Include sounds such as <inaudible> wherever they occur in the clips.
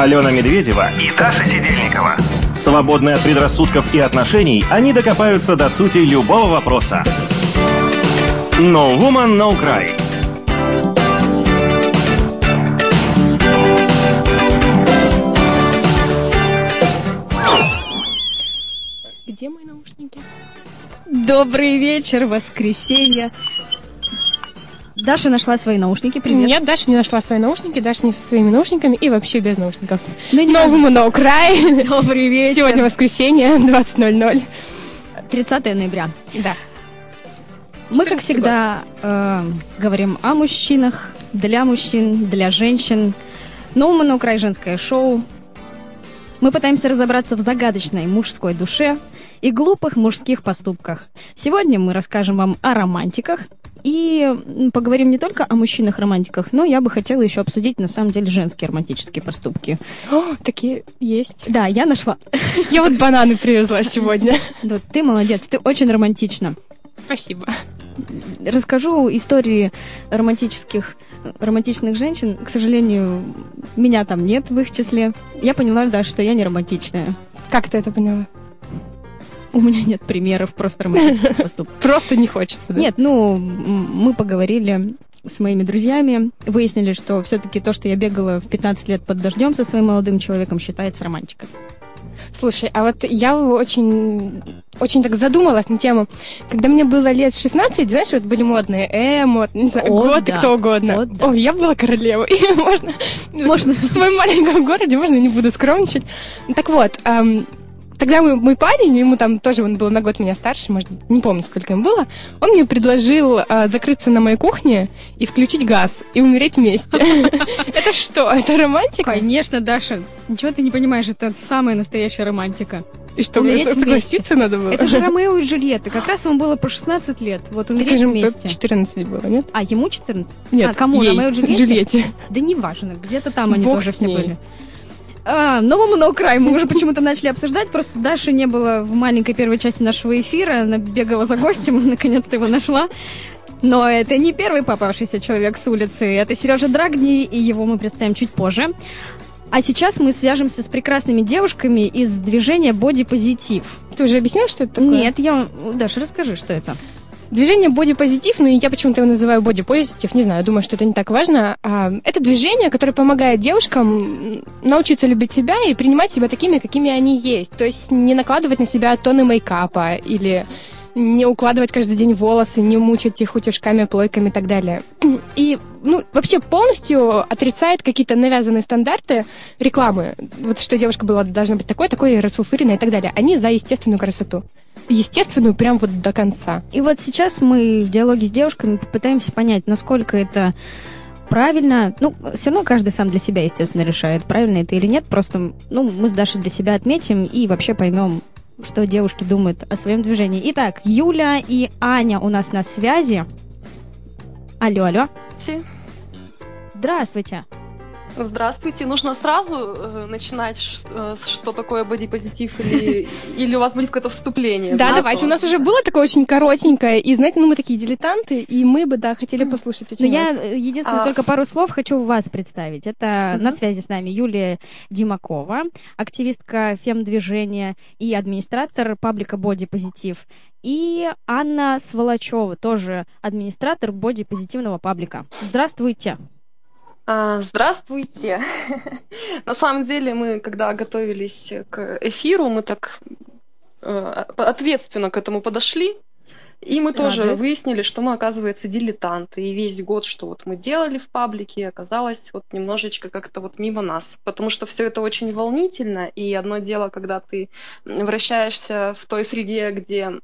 Алена Медведева и Даша Сидельникова. Свободны от предрассудков и отношений, они докопаются до сути любого вопроса. No Woman, No Cry. Где мои наушники? Добрый вечер, воскресенье. Даша нашла свои наушники, привет. Нет, Даша не нашла свои наушники, Даша не со своими наушниками и вообще без наушников. Ну, не Новому No Cry. Добрый вечер. Сегодня воскресенье, 20.00. 30 ноября. Да. Мы, как 14 всегда, э, говорим о мужчинах, для мужчин, для женщин. Woman, No Cry женское шоу. Мы пытаемся разобраться в загадочной мужской душе и глупых мужских поступках. Сегодня мы расскажем вам о романтиках и поговорим не только о мужчинах-романтиках, но я бы хотела еще обсудить, на самом деле, женские романтические поступки. О, такие есть. Да, я нашла. <laughs> Я вот бананы привезла сегодня. Да, ты молодец, ты очень романтична. Спасибо. Расскажу истории романтических романтичных женщин. К сожалению, меня там нет в их числе. Я поняла, да, что я не романтичная. Как ты это поняла? У меня нет примеров просто романтических <laughs> поступков. Просто не хочется, да? Нет, ну, мы поговорили с моими друзьями, выяснили, что все-таки то, что я бегала в 15 лет под дождем со своим молодым человеком, считается романтикой. Слушай, а вот я очень, очень так задумалась на тему. Когда мне было лет 16, знаешь, вот были модные эмо, не знаю, О, год и да. кто угодно. О, да. Ой, я была королевой. <laughs> можно, Можно. в своем маленьком городе, можно не буду скромничать. Так вот, ам, тогда мой, мой парень, ему там тоже он был на год меня старше, может, не помню, сколько ему было, он мне предложил а, закрыться на моей кухне и включить газ, и умереть вместе. <laughs> Это что, это романтика? Конечно, Даша, ничего ты не понимаешь, это самая настоящая романтика. И что, Умереть согласиться надо было? Это же <laughs> Ромео и Джульетта. Как раз ему было по 16 лет. Вот умереть же вместе. 14 было, нет? А, ему 14? Нет, А, кому? ей, Ромео и Джульетте? Джульетте. Да неважно, где-то там они Бог тоже все были. А, новому No Cry мы уже почему-то начали обсуждать, просто Даши не было в маленькой первой части нашего эфира, она бегала за гостем, <laughs> наконец-то его нашла. Но это не первый попавшийся человек с улицы, это Сережа Драгни, и его мы представим чуть позже. А сейчас мы свяжемся с прекрасными девушками из движения Body Positive. Ты уже объяснил, что это такое? Нет, я... Даша, расскажи, что это. Движение бодипозитив, ну и я почему-то его называю бодипозитив, не знаю, думаю, что это не так важно. А, это движение, которое помогает девушкам научиться любить себя и принимать себя такими, какими они есть. То есть не накладывать на себя тонны мейкапа или не укладывать каждый день волосы, не мучать их утюжками, плойками и так далее. И, ну, вообще полностью отрицает какие-то навязанные стандарты рекламы. Вот что девушка была должна быть такой, такой, расфуфыренной и так далее. Они за естественную красоту. Естественную прям вот до конца. И вот сейчас мы в диалоге с девушками попытаемся понять, насколько это правильно. Ну, все равно каждый сам для себя, естественно, решает, правильно это или нет. Просто, ну, мы с Дашей для себя отметим и вообще поймем, что девушки думают о своем движении. Итак, Юля и Аня у нас на связи. Алло, алло. Здравствуйте. Здравствуйте. Нужно сразу э, начинать, э, с- что такое бодипозитив, или, <laughs> или у вас будет какое-то вступление? Да, давайте. то? У нас уже было такое очень коротенькое. И знаете, ну мы такие дилетанты, и мы бы, да, хотели послушать очень Но я, вас. э, единственное, А. только пару слов хочу вас представить. Это на связи с нами Юлия Димакова, активистка фем-движения и администратор паблика Боди Позитив. И Анна Сволочева, тоже администратор боди позитивного паблика. Здравствуйте. А, Здравствуйте. <laughs> На самом деле мы, когда готовились к эфиру, мы так э, ответственно к этому подошли. И мы тоже выяснили, что мы, оказывается, дилетанты. И весь год, что вот мы делали в паблике, оказалось вот немножечко как-то вот мимо нас. Потому что все это очень волнительно. И одно дело, когда ты вращаешься в той среде, где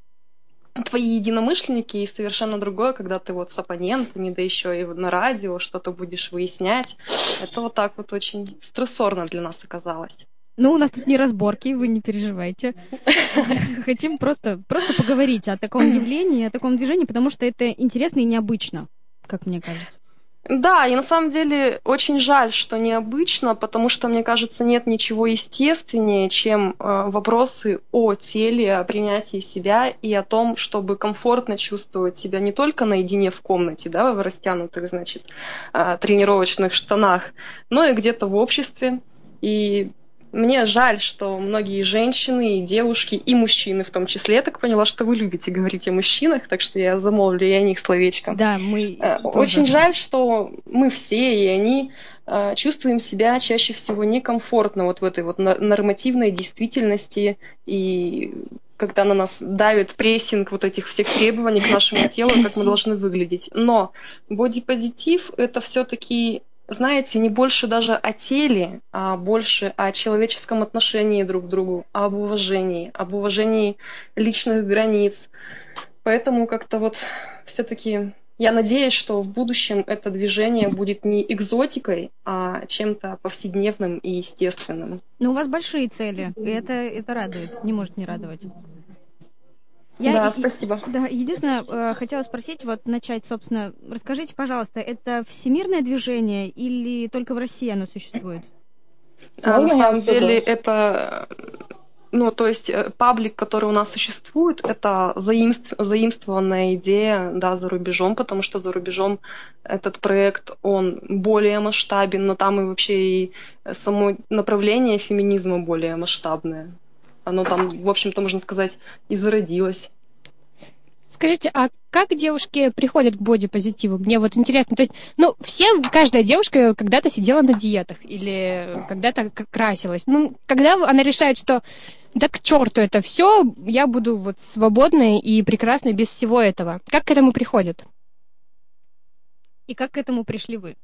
твои единомышленники, и совершенно другое, когда ты вот с оппонентами, да еще и на радио что-то будешь выяснять. Это вот так вот очень стрессорно для нас оказалось. Ну, у нас тут не разборки, вы не переживайте. <laughs> Хотим просто, просто поговорить о таком явлении, о таком движении, потому что это интересно и необычно, как мне кажется. Да, и на самом деле очень жаль, что необычно, потому что, мне кажется, нет ничего естественнее, чем э, вопросы о теле, о принятии себя и о том, чтобы комфортно чувствовать себя не только наедине в комнате, да, в растянутых, значит, э, тренировочных штанах, но и где-то в обществе. И мне жаль, что многие женщины и девушки, и мужчины в том числе, я так поняла, что вы любите говорить о мужчинах, так что я замолвлю и о них словечко. Да, мы э, Очень жаль, что мы все и они э, чувствуем себя чаще всего некомфортно вот в этой вот нормативной действительности и когда на нас давит прессинг вот этих всех требований к нашему телу, как мы должны выглядеть. Но бодипозитив — это все-таки знаете, не больше даже о теле, а больше о человеческом отношении друг к другу, об уважении, об уважении личных границ. Поэтому как-то вот все-таки я надеюсь, что в будущем это движение будет не экзотикой, а чем-то повседневным и естественным. Но у вас большие цели, и это, это радует, не может не радовать. Я, да, спасибо. Да, единственное, э, хотела спросить, вот начать, собственно, расскажите, пожалуйста, это всемирное движение или только в России оно существует? А, на самом деле это, ну, то есть э, паблик, который у нас существует, это заимств, заимствованная идея, да, за рубежом, потому что за рубежом этот проект, он более масштабен, но там и вообще и само направление феминизма более масштабное оно там, в общем-то, можно сказать, и зародилось. Скажите, а как девушки приходят к бодипозитиву? Мне вот интересно. То есть, ну, все, каждая девушка когда-то сидела на диетах или когда-то красилась. Ну, когда она решает, что да к черту это все, я буду вот свободной и прекрасной без всего этого. Как к этому приходят? И как к этому пришли вы?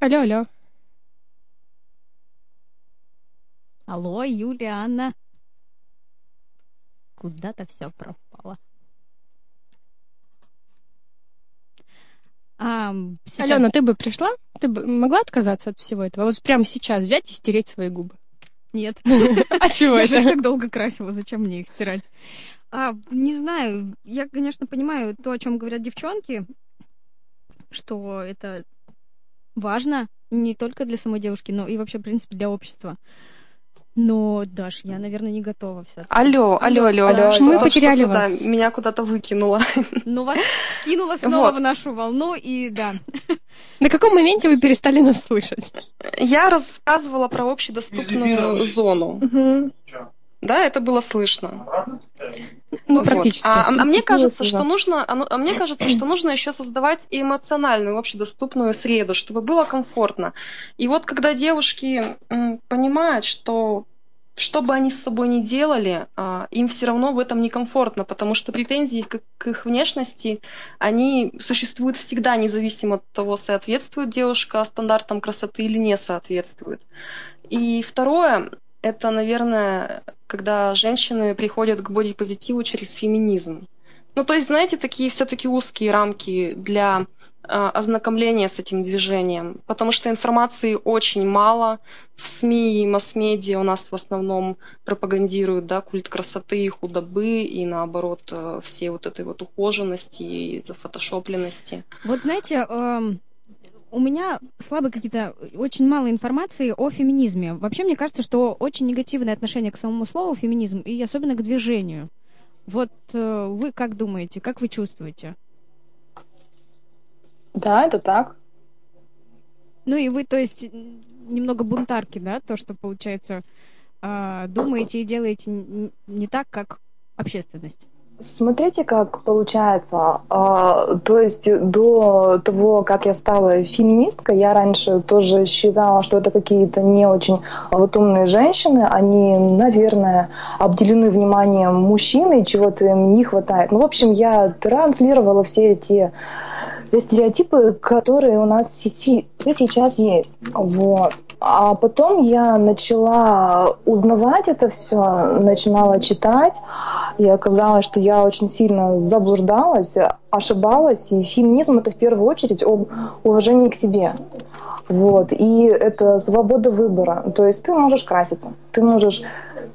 Алло, алло. Алло, Юлия, Анна. Куда-то все пропало. А, сейчас... Алена, ты бы пришла? Ты бы могла отказаться от всего этого? Вот прямо сейчас взять и стереть свои губы? Нет. <laughs> А чего это? Я же так долго красила, зачем мне их стирать? А, не знаю, я, конечно, понимаю то, о чем говорят девчонки, что это важно не только для самой девушки, но и вообще, в принципе, для общества. Но, Даш, я, наверное, не готова все. Алло, алло, алло, алло. алло. Мы потеряли вас. Да, меня куда-то выкинуло. Ну, вас кинуло <laughs> снова вот. в нашу волну, и да. <laughs> На каком моменте вы перестали нас слышать? Я рассказывала про общедоступную зону. Угу. Да, это было слышно. Ну, вот. практически. А, а мне кажется, что нужно, а, а мне кажется, что нужно еще создавать эмоциональную, общедоступную среду, чтобы было комфортно. И вот когда девушки м, понимают, что что бы они с собой ни делали, а, им все равно в этом некомфортно, потому что претензии к их внешности, они существуют всегда, независимо от того, соответствует девушка стандартам красоты или не соответствует. И второе, это, наверное, когда женщины приходят к бодипозитиву через феминизм. Ну, то есть, знаете, такие все-таки узкие рамки для э, ознакомления с этим движением, потому что информации очень мало. В СМИ и масс-медиа у нас в основном пропагандируют да, культ красоты и худобы, и наоборот, э, все вот этой вот ухоженности и зафотошопленности. Вот знаете, э, у меня слабо какие-то, очень мало информации о феминизме. Вообще, мне кажется, что очень негативное отношение к самому слову феминизм, и особенно к движению. Вот э, вы как думаете, как вы чувствуете? Да, это так. Ну и вы, то есть, немного бунтарки, да, то, что, получается, э, думаете и делаете не так, как общественность. Смотрите, как получается. А, то есть до того, как я стала феминисткой, я раньше тоже считала, что это какие-то не очень вот умные женщины. Они, наверное, обделены вниманием мужчины, чего-то им не хватает. Ну, в общем, я транслировала все эти стереотипы, которые у нас сейчас есть. Вот. А потом я начала узнавать это все, начинала читать, и оказалось, что я очень сильно заблуждалась, ошибалась, и феминизм это в первую очередь об уважении к себе. Вот. И это свобода выбора. То есть ты можешь краситься, ты можешь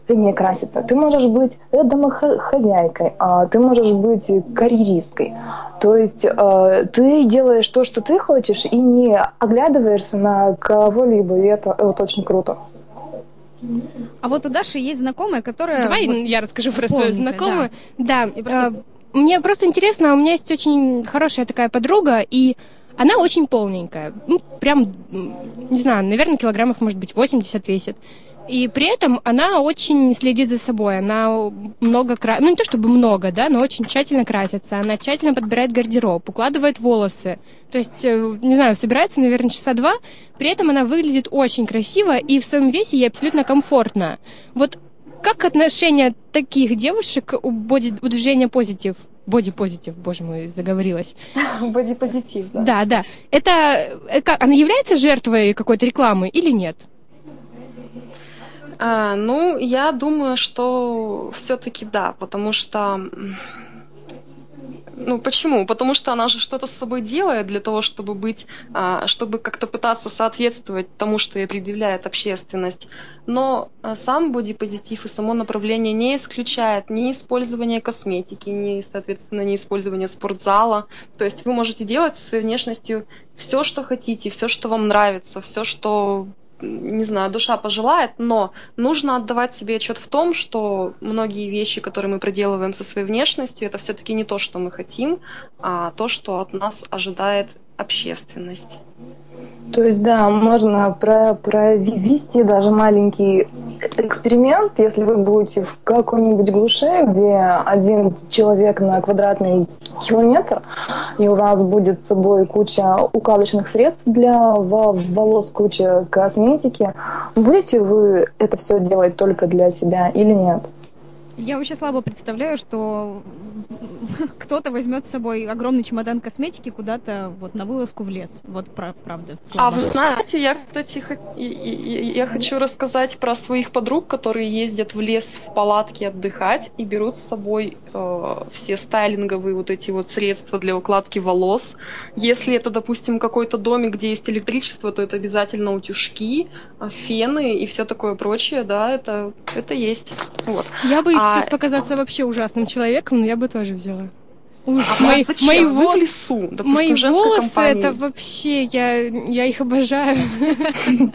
не краситься, ты можешь быть домохозяйкой, а ты можешь быть карьеристкой. То есть э, ты делаешь то, что ты хочешь, и не оглядываешься на кого-либо, и это вот очень круто. А вот у Даши есть знакомая, которая... Давай вот я расскажу про свою знакомую. Да, да. Просто... Э, мне просто интересно, у меня есть очень хорошая такая подруга, и она очень полненькая. Ну, прям, не знаю, наверное, килограммов, может быть, 80 весит. И при этом она очень следит за собой. Она много красится. Ну, не то чтобы много, да, но очень тщательно красится. Она тщательно подбирает гардероб, укладывает волосы. То есть, э, не знаю, собирается, наверное, часа два. При этом она выглядит очень красиво, и в своем весе ей абсолютно комфортно. Вот как отношение таких девушек у, боди, у движения позитив? Боди-позитив, боже мой, заговорилась. <laughs> Боди-позитив, да. Да, да. Это, это как, она является жертвой какой-то рекламы или нет? А, ну, я думаю, что все-таки да, потому что ну почему? Потому что она же что-то с собой делает для того, чтобы быть, а, чтобы как-то пытаться соответствовать тому, что ей предъявляет общественность. Но а, сам бодипозитив и само направление не исключает ни использование косметики, ни, соответственно, не использование спортзала. То есть вы можете делать со своей внешностью все, что хотите, все, что вам нравится, все, что не знаю, душа пожелает, но нужно отдавать себе отчет в том, что многие вещи, которые мы проделываем со своей внешностью, это все-таки не то, что мы хотим, а то, что от нас ожидает общественность. То есть, да, можно про провести даже маленький эксперимент, если вы будете в какой-нибудь глуше, где один человек на квадратный километр, и у вас будет с собой куча укладочных средств для волос, куча косметики, будете вы это все делать только для себя или нет? Я вообще слабо представляю, что кто-то возьмет с собой огромный чемодан косметики куда-то вот на вылазку в лес. Вот правда. Слабо. А вы знаете, я, кстати, я хочу рассказать про своих подруг, которые ездят в лес в палатке отдыхать и берут с собой все стайлинговые вот эти вот средства для укладки волос. Если это, допустим, какой-то домик, где есть электричество, то это обязательно утюжки, э, фены и все такое прочее, да, это, это есть. Вот. Я бы а... сейчас показаться вообще ужасным человеком, но я бы тоже взяла. Уж, а мои, зачем? мои Вы в лесу, допустим, мои волосы компании. это вообще, я, я их обожаю. <laughs>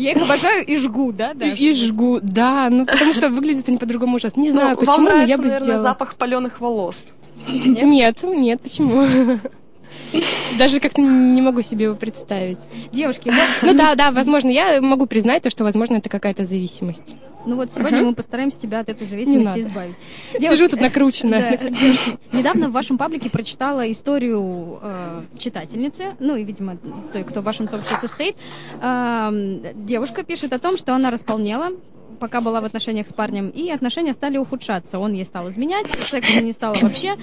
Я их обожаю и жгу, да, даже? И, и жгу, да, ну потому что выглядят они по-другому ужасно. Не знаю, ну, почему, вам нравится, но я бы наверное, сделала. запах паленых волос. Нет, нет, нет почему? <laughs> Даже как-то не могу себе его представить. Девушки, <laughs> ну да, да, возможно, я могу признать то, что, возможно, это какая-то зависимость. Ну вот сегодня мы постараемся тебя от этой зависимости избавить. Девушки, Сижу тут накрученная. Да, недавно в вашем паблике прочитала историю э, читательницы, ну и, видимо, той, кто в вашем сообществе состоит. Э, девушка пишет о том, что она располнела, пока была в отношениях с парнем, и отношения стали ухудшаться. Он ей стал изменять, секса не стало вообще.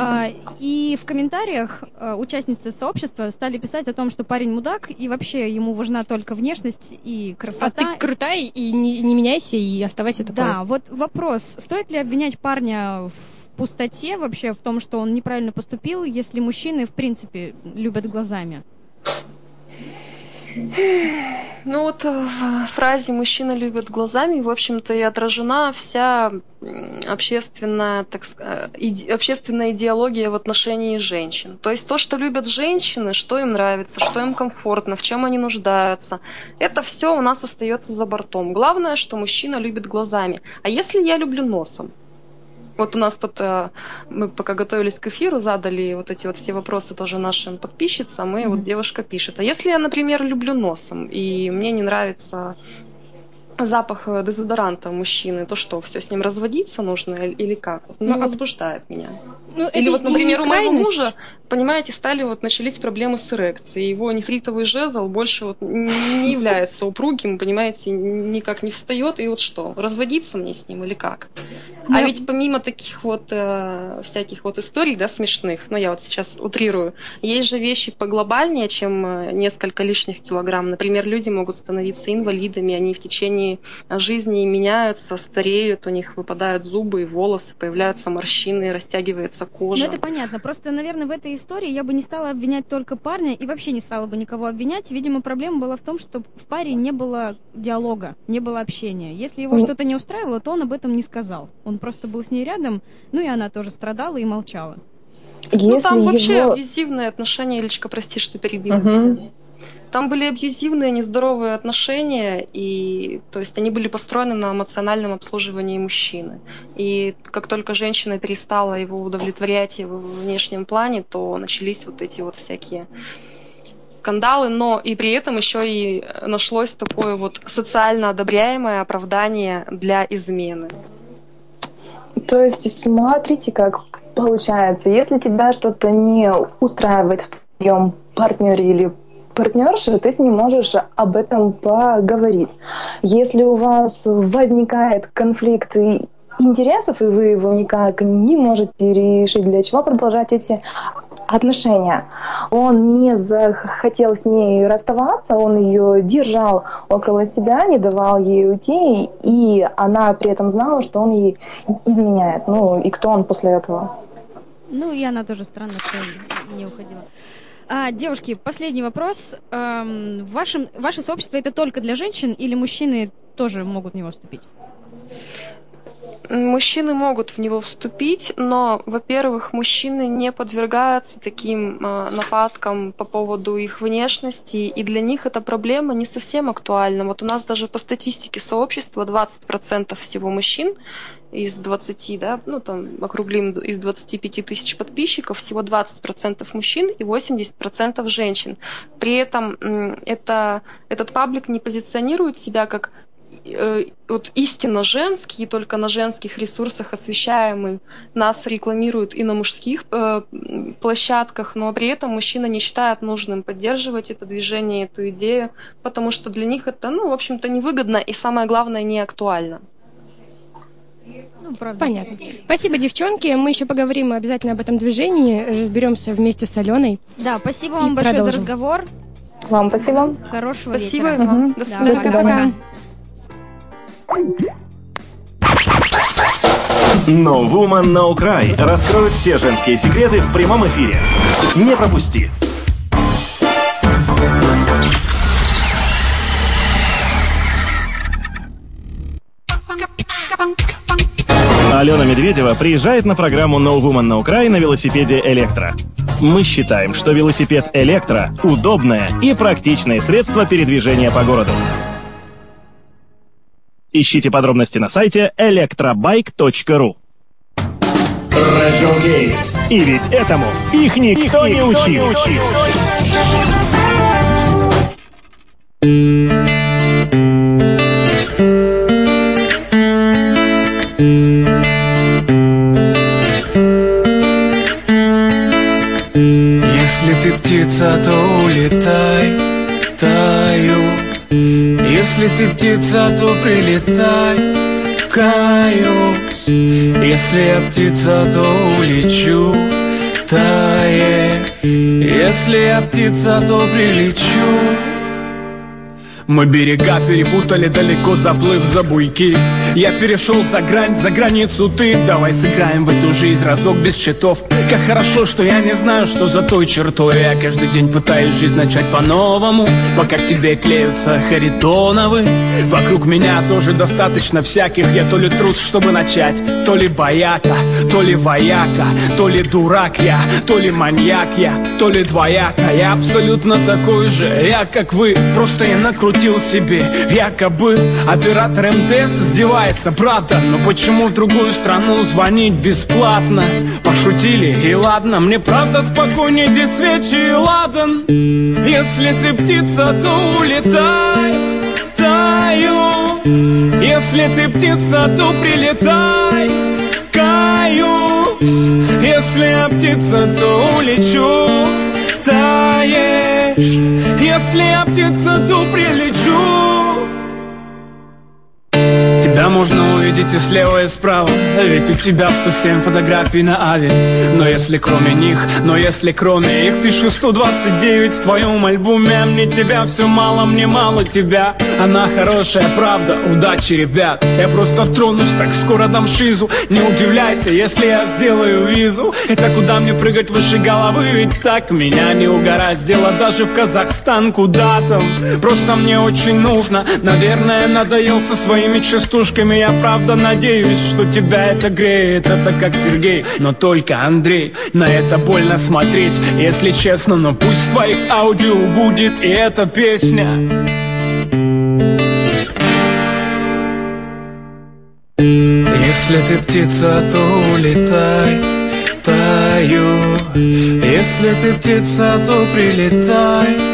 А, и в комментариях а, участницы сообщества стали писать о том, что парень мудак, и вообще ему важна только внешность и красота. А ты крутая, и не, не меняйся, и оставайся такой. Да, вот вопрос, стоит ли обвинять парня в пустоте вообще, в том, что он неправильно поступил, если мужчины, в принципе, любят глазами? Ну вот в фразе «мужчина любит глазами», в общем-то, и отражена вся общественная, так сказать, иде, общественная идеология в отношении женщин. То есть то, что любят женщины, что им нравится, что им комфортно, в чем они нуждаются, это все у нас остается за бортом. Главное, что мужчина любит глазами. А если я люблю носом? Вот у нас тут, э, мы пока готовились к эфиру, задали вот эти вот все вопросы тоже нашим подписчицам, и mm-hmm. вот девушка пишет, а если я, например, люблю носом, и мне не нравится запах э, дезодоранта мужчины, то что, все с ним разводиться нужно или как? Ну, не а возбуждает меня. Ну, или вот, например, у моего мужа, понимаете, стали вот начались проблемы с эрекцией. Его нефритовый жезл больше вот не является упругим, понимаете, никак не встает. И вот что, разводиться мне с ним или как? А да. ведь помимо таких вот э, всяких вот историй, да, смешных, ну я вот сейчас утрирую, есть же вещи поглобальнее, чем э, несколько лишних килограмм. Например, люди могут становиться инвалидами, они в течение жизни меняются, стареют, у них выпадают зубы и волосы, появляются морщины, растягивается кожа. Ну это понятно. Просто, наверное, в этой истории я бы не стала обвинять только парня и вообще не стала бы никого обвинять. Видимо, проблема была в том, что в паре не было диалога, не было общения. Если его что-то не устраивало, то он об этом не сказал. Он просто был с ней рядом, ну и она тоже страдала и молчала. Если ну там вообще его... абьюзивные отношения, Ильичка, прости, что перебила угу. Там были абьюзивные, нездоровые отношения, и то есть они были построены на эмоциональном обслуживании мужчины. И как только женщина перестала его удовлетворять в внешнем плане, то начались вот эти вот всякие скандалы, но и при этом еще и нашлось такое вот социально одобряемое оправдание для измены. То есть смотрите, как получается, если тебя что-то не устраивает в твоем партнере или партнерши, ты с ним можешь об этом поговорить. Если у вас возникает конфликт интересов, и вы его никак не можете решить, для чего продолжать эти отношения. Он не захотел с ней расставаться, он ее держал около себя, не давал ей уйти, и она при этом знала, что он ей изменяет. Ну и кто он после этого? Ну и она тоже странно, что не уходила. А, девушки, последний вопрос. Эм, вашем, ваше сообщество это только для женщин или мужчины тоже могут в него вступить? Мужчины могут в него вступить, но, во-первых, мужчины не подвергаются таким э, нападкам по поводу их внешности, и для них эта проблема не совсем актуальна. Вот у нас даже по статистике сообщества 20% всего мужчин из 20, да, ну там округлим из 25 тысяч подписчиков, всего 20% мужчин и 80% женщин. При этом это, этот паблик не позиционирует себя как Э, вот истинно женский, только на женских ресурсах освещаемый, нас рекламируют и на мужских э, площадках, но при этом мужчина не считает нужным поддерживать это движение, эту идею, потому что для них это, ну, в общем-то, невыгодно и, самое главное, не актуально. Ну, Понятно. Спасибо, девчонки. Мы еще поговорим обязательно об этом движении, разберемся вместе с Аленой. Да, спасибо вам большое продолжим. за разговор. Вам спасибо. Хорошего спасибо вечера. Спасибо вам. До свидания. До свидания. No Woman No Cry раскроет все женские секреты в прямом эфире. Не пропусти. Алена Медведева приезжает на программу No Woman No Cry на велосипеде «Электро». Мы считаем, что велосипед «Электро» — удобное и практичное средство передвижения по городу. Ищите подробности на сайте electrobike.ru И ведь этому их никто, их не учил. Не учил. Таю если ты птица, то прилетай, каюсь Если я птица, то улечу, таешь Если я птица, то прилечу мы берега перепутали, далеко заплыв за буйки. Я перешел за грань, за границу ты. Давай сыграем в эту жизнь разок без счетов Как хорошо, что я не знаю, что за той чертой. Я каждый день пытаюсь жизнь начать по-новому. Пока к тебе клеются харитоновы. Вокруг меня тоже достаточно всяких. Я то ли трус, чтобы начать То ли бояка, то ли вояка То ли дурак я, то ли маньяк я То ли двояка. Я абсолютно такой же, я как вы Просто я накрутил накрутил себе. Якобы оператор МТС издевается, правда. Но почему в другую страну звонить бесплатно? Пошутили, и ладно Мне правда спокойнее, где свечи и ладан? Если ты птица, то улетай Таю Если ты птица, то прилетай Каюсь. Если я птица, то улечу Таешь Если я птица, то прилечу можно увидеть и слева, и справа. Ведь у тебя 107 фотографий на Ави. Но если кроме них, но если кроме их 1129 в твоем альбоме мне тебя все мало, мне мало тебя. Она хорошая, правда, удачи, ребят. Я просто тронусь, так скоро дам шизу. Не удивляйся, если я сделаю визу. Хотя куда мне прыгать выше головы? Ведь так меня не угораздило Даже в Казахстан куда там Просто мне очень нужно. Наверное, надоел со своими частушками игрушками Я правда надеюсь, что тебя это греет. Это как Сергей, но только Андрей. На это больно смотреть, если честно. Но пусть в твоих аудио будет и эта песня. Если ты птица, то улетай, таю. Если ты птица, то прилетай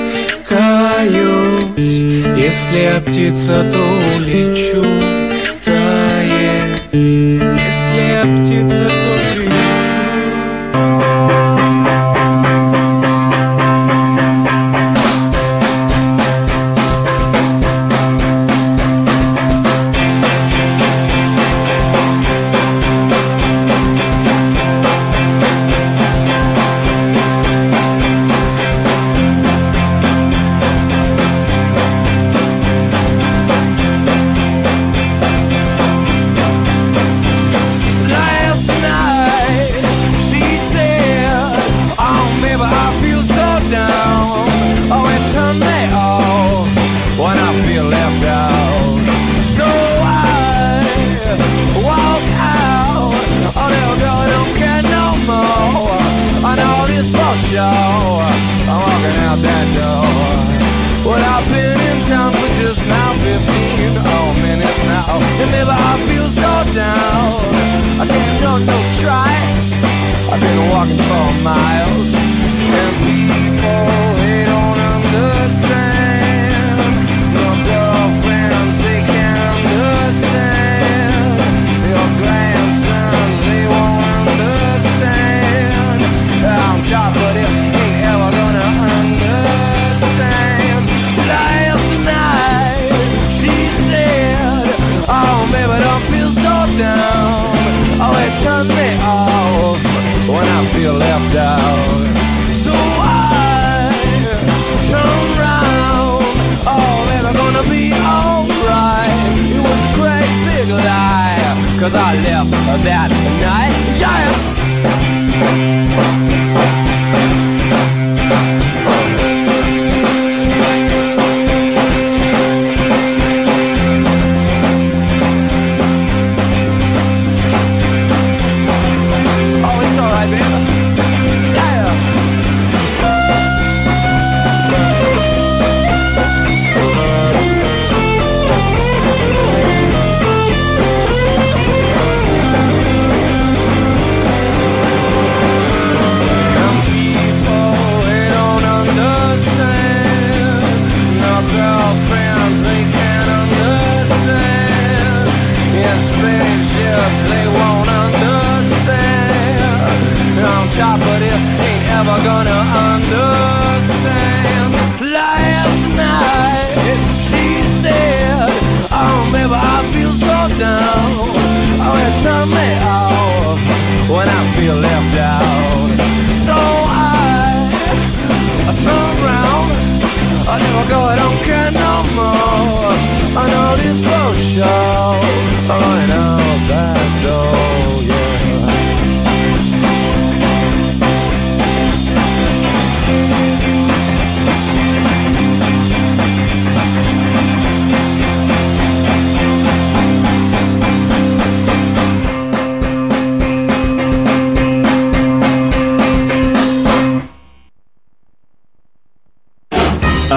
боюсь Если я птица, то улечу Если я птица,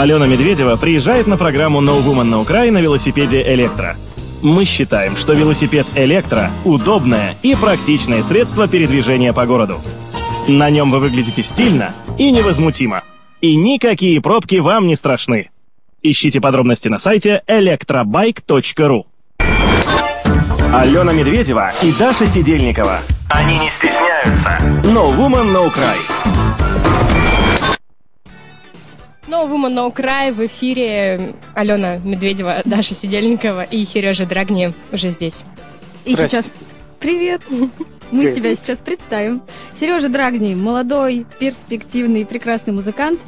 Алена Медведева приезжает на программу No Woman No Cry на велосипеде «Электро». Мы считаем, что велосипед «Электро» — удобное и практичное средство передвижения по городу. На нем вы выглядите стильно и невозмутимо. И никакие пробки вам не страшны. Ищите подробности на сайте electrobike.ru Алена Медведева и Даша Сидельникова. Они не стесняются. No Woman No Cry. No Woman No Cry в эфире Алена Медведева, Даша Сидельникова и Сережа Драгни уже здесь. И Здрасте. сейчас... Привет! Мы Привет. тебя сейчас представим. Сережа Драгни, молодой, перспективный, прекрасный музыкант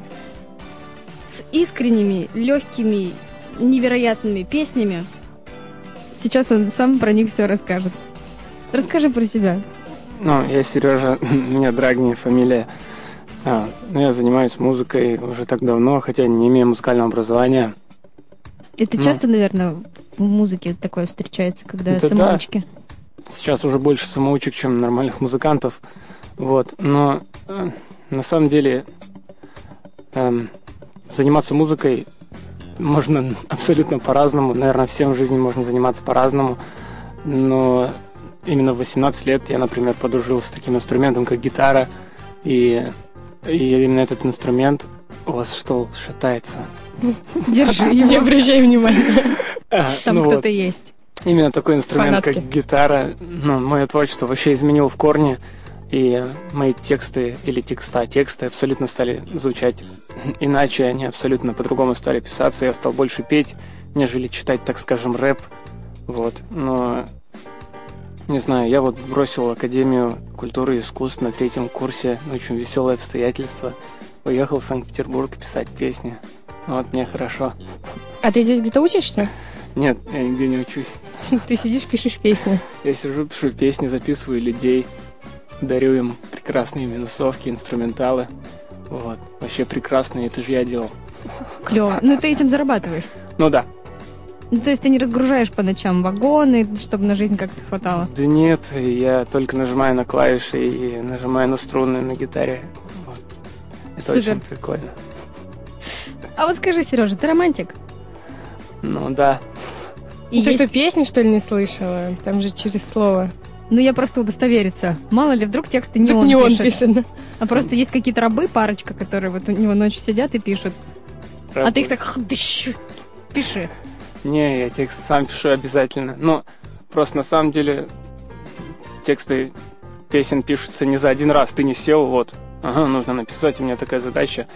с искренними, легкими, невероятными песнями. Сейчас он сам про них все расскажет. Расскажи про себя. Ну, я Сережа, <laughs> у меня Драгни фамилия. А, ну, я занимаюсь музыкой уже так давно, хотя не имею музыкального образования. Это Ну. часто, наверное, в музыке такое встречается, когда Это да. самоучки. Сейчас уже больше самоучек, чем нормальных музыкантов. Вот. Но э, на самом деле эм, заниматься музыкой можно <laughs> абсолютно по-разному. Наверное, всем в жизни можно заниматься по-разному. Но именно в 18 лет я, например, подружился с таким инструментом, как гитара. И, и именно этот инструмент у вас что, шатается? Держи <laughs> Не его. обращай внимания. А, Там ну кто-то есть. именно такой инструмент, как гитара, ну, мое творчество вообще изменил в корне. И мои тексты или текста, тексты абсолютно стали звучать иначе, они абсолютно по-другому стали писаться. Я стал больше петь, нежели читать, так скажем, рэп. Вот. Но не знаю, я вот бросил Академию культуры и искусств на третьем курсе, очень веселое обстоятельство. Уехал в Санкт-Петербург писать песни. Вот мне хорошо. А ты здесь где-то учишься? Нет, я нигде не учусь. <laughs> Ты сидишь, пишешь песни. Я сижу, пишу песни, записываю людей, дарю им прекрасные минусовки, инструменталы. Вот. Вообще прекрасные, это же я делал. Клево. Ну, ты этим зарабатываешь. Ну да. Ну, то есть ты не разгружаешь по ночам вагоны, чтобы на жизнь как-то хватало. Да нет, я только нажимаю на клавиши и нажимаю на струны на гитаре. Вот. Это Супер. очень прикольно. А вот скажи, Сережа, ты романтик? Ну да. И Ты есть- что, песни, что ли, не слышала? Там же через слово. Ну, я просто удостовериться. Мало ли, вдруг тексты не Так он не он пишет. пишет. да. А просто есть какие-то рабы, парочка, которые вот у него ночью сидят и пишут. А ты их так хдыщ, пиши. Не, я текст сам пишу обязательно. Ну, просто на самом деле тексты песен пишутся не за один раз. Ты не сел, вот, ага, нужно написать, у меня такая задача.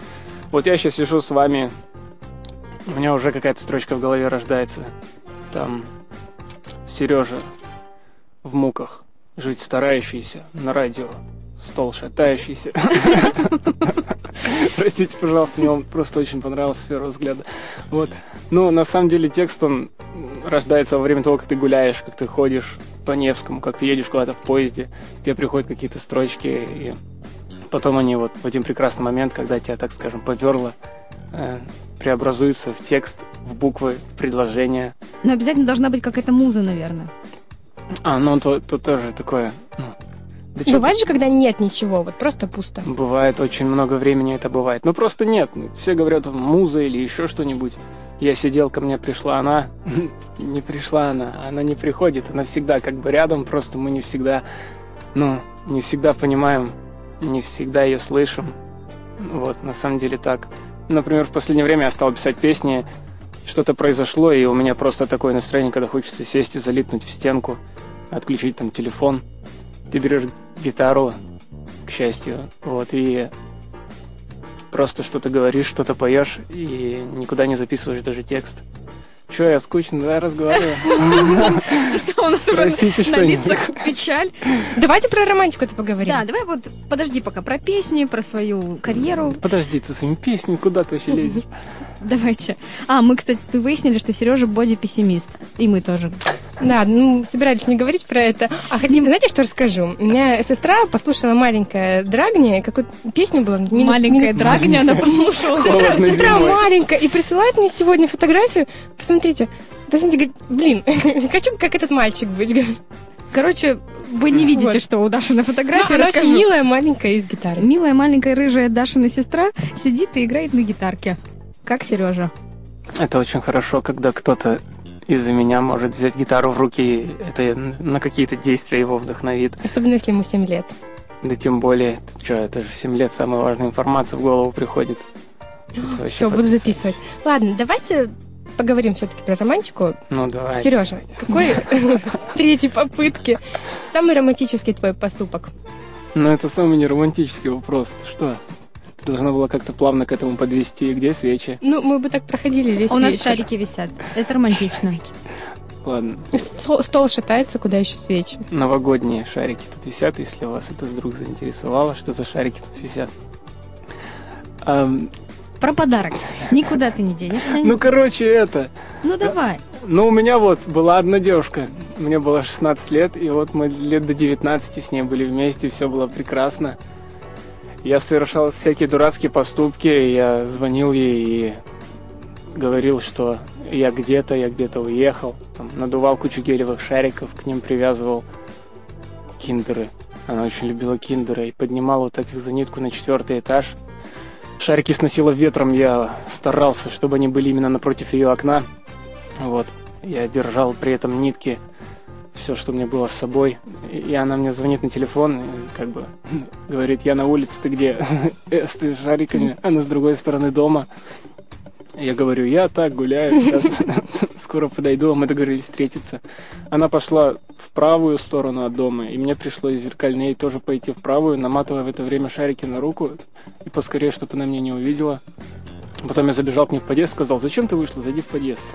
Вот я сейчас сижу с вами, у меня уже какая-то строчка в голове рождается. Там Сережа в муках, жить старающийся, на радио, стол шатающийся. Простите, пожалуйста, мне он просто очень понравился с первого взгляда. Вот. Ну, на самом деле, текст, он рождается во время того, как ты гуляешь, как ты ходишь по Невскому, как ты едешь куда-то в поезде, тебе приходят какие-то строчки, и потом они вот в один прекрасный момент, когда тебя, так скажем, поперло, э, преобразуются в текст, в буквы, в предложения. Но обязательно должна быть какая-то муза, наверное. А, ну, то, то тоже такое... Ну, да Бывает же, когда нет ничего, вот просто пусто. Бывает, очень много времени это бывает. Ну просто нет. Все говорят, муза или еще что-нибудь. Я сидел, ко мне пришла она. <laughs> Не пришла она. Она не приходит. Она всегда как бы рядом. Просто мы не всегда, ну, не всегда понимаем, не всегда ее слышим. Вот, на самом деле так. Например, в последнее время я стал писать песни. Что-то произошло, и у меня просто такое настроение, когда хочется сесть и залипнуть в стенку, отключить там телефон. Ты берешь гитару, к счастью, вот, и просто что-то говоришь, что-то поешь, и никуда не записываешь даже текст. Че, я скучно, да, разговариваю? <laughs> Что у нас Спросите на лицах печаль. Давайте про романтику-то поговорим. Да, давай вот подожди пока про песни, про свою карьеру. Подожди, со своими песнями куда ты вообще лезешь? <laughs> Давайте. А, мы, кстати, выяснили, что Сережа боди-пессимист. И мы тоже. Да, ну, собирались не говорить про это. А хотим, знаете, что расскажу? У меня сестра послушала маленькая Драгни, какую песню было? Минус- Маленькая минус- Драгня, она <laughs> послушала. Сестра, сестра маленькая и присылает мне сегодня фотографию. Посмотрите. Посмотрите, говорит, блин, <laughs> хочу как этот мальчик быть. Короче, вы не видите, Вот. что у Даши на Ну, фотографии. она очень Расскажу. милая, маленькая и с гитарой. Милая маленькая рыжая Дашина сестра сидит и играет на гитарке. Как Сережа. Это очень хорошо, когда кто-то из-за меня может взять гитару в руки, это на какие-то действия его вдохновит. Особенно, если ему 7 лет. Да тем более, что, это же в 7 лет самая важная информация в голову приходит. Все, буду записывать. Ладно, давайте поговорим все-таки про романтику. Ну, давай. Сережа, какой <laughs> с третьей попытки самый романтический твой поступок? Ну, это самый неромантический вопрос. Ты что? Ты должна была как-то плавно к этому подвести. Где свечи? Ну, мы бы так проходили весь у нас вечер. шарики висят. Это романтично. Ладно, Стол, стол шатается, куда еще свечи? новогодние шарики тут висят, если вас это вдруг заинтересовало, что за шарики тут висят. Про подарок. Никуда ты не денешься. ну, короче, это... Ну давай. Ну, у меня вот была одна девушка. Мне было 16 лет, и вот мы лет до 19 с ней были вместе, все было прекрасно. Я совершал всякие дурацкие поступки, я звонил ей и говорил, что я где-то, я где-то уехал. Там, надувал кучу гелевых шариков, к ним привязывал киндеры. Она очень любила киндеры и поднимал вот так их за нитку на четвертый этаж. Шарики сносило ветром, я старался, чтобы они были именно напротив ее окна. Вот. Я держал при этом нитки, все, что меня было с собой. И она мне звонит на телефон, как бы <laughs> говорит, я на улице, ты где? <laughs> «Э, С шариками, она с другой стороны дома. Я говорю, я так гуляю, сейчас <laughs> скоро подойду, а мы договорились встретиться. Она пошла в правую сторону от дома, и мне пришлось зеркально ей тоже пойти в правую, наматывая в это время шарики на руку, и поскорее, чтобы она меня не увидела. Потом я забежал к ней в подъезд, сказал, зачем ты вышла, зайди в подъезд.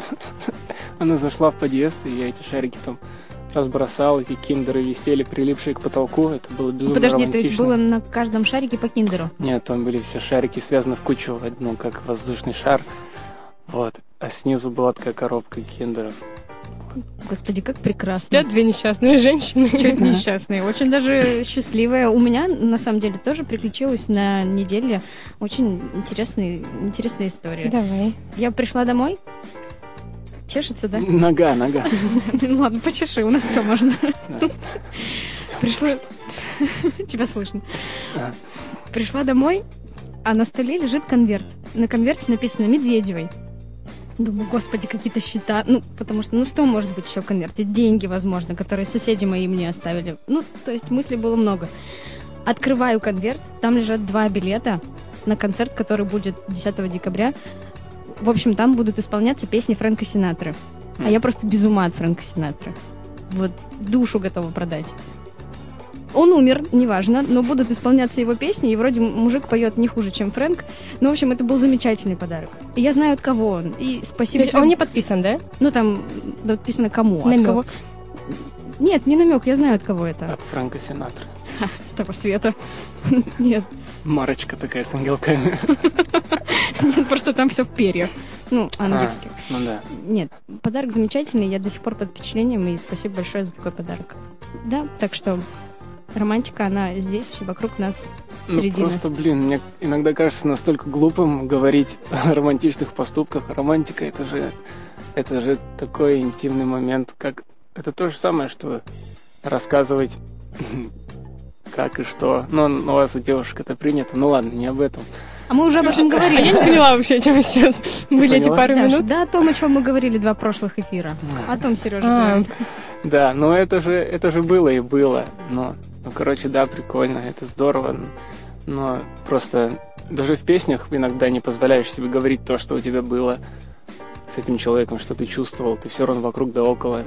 <laughs> Она зашла в подъезд, и я эти шарики там разбросал, эти киндеры висели, прилипшие к потолку. Это было безумно Подожди, то романтично. есть было на каждом шарике по киндеру? Нет, там были все шарики связаны в кучу, одну, как воздушный шар. Вот. А снизу была такая коробка киндеров. Господи, как прекрасно. Спят две несчастные женщины. Чуть <laughs> несчастные, очень даже счастливая. У меня, на самом деле, тоже приключилась на неделе очень интересная, интересная история. Давай. Я пришла домой, чешется, да? <laughs> Нога, нога. <laughs> Ну ладно, почеши, у нас все можно. Да. Пришла... Тебя слышно. Пришла домой, а на столе лежит конверт. На конверте написано «Медведевой». Думаю, господи, какие-то счета. Ну, потому что, ну что может быть еще в конверте? Деньги, возможно, которые соседи мои мне оставили. Ну, то есть мыслей было много. Открываю конверт, там лежат два билета на концерт, который будет 10 декабря. В общем, там будут исполняться песни Фрэнка Синатры. А я просто без ума от Фрэнка Синатры. Вот душу готова продать. Он умер, неважно, но будут исполняться его песни, и вроде мужик поет не хуже, чем Фрэнк. Ну, в общем, это был замечательный подарок. И я знаю, от кого он. И То спасибо есть тебе. он не подписан, да? Ну, там написано кому. от Намёк. кого. Нет, не намек, я знаю, от кого это. От Фрэнка Синатры. С того света. <laughs> Нет, Марочка такая с ангелками. нет, просто там все в перьях. Ну, английских. А, ну да. Нет, подарок замечательный, я до сих пор под впечатлением, и спасибо большое за такой подарок. Да, так что романтика, она здесь, вокруг нас, Ну, среди нас. просто, блин, мне иногда кажется настолько глупым говорить <laughs> о романтичных поступках. Романтика это же, это же такой интимный момент, как это то же самое, что рассказывать <laughs> как и что. Ну, у вас у девушек это принято. Ну ладно, не об этом. А мы уже об этом А я говорили. не поняла вообще, о чем сейчас были эти пару минут. да, о том, о чем мы говорили два прошлых эфира. О том, Сережа. А, говорит. Да, но это же, это же было и было. Но, ну, короче, да, прикольно, это здорово. Но просто даже в песнях иногда не позволяешь себе говорить то, что у тебя было с этим человеком, что ты чувствовал. Ты все равно вокруг да около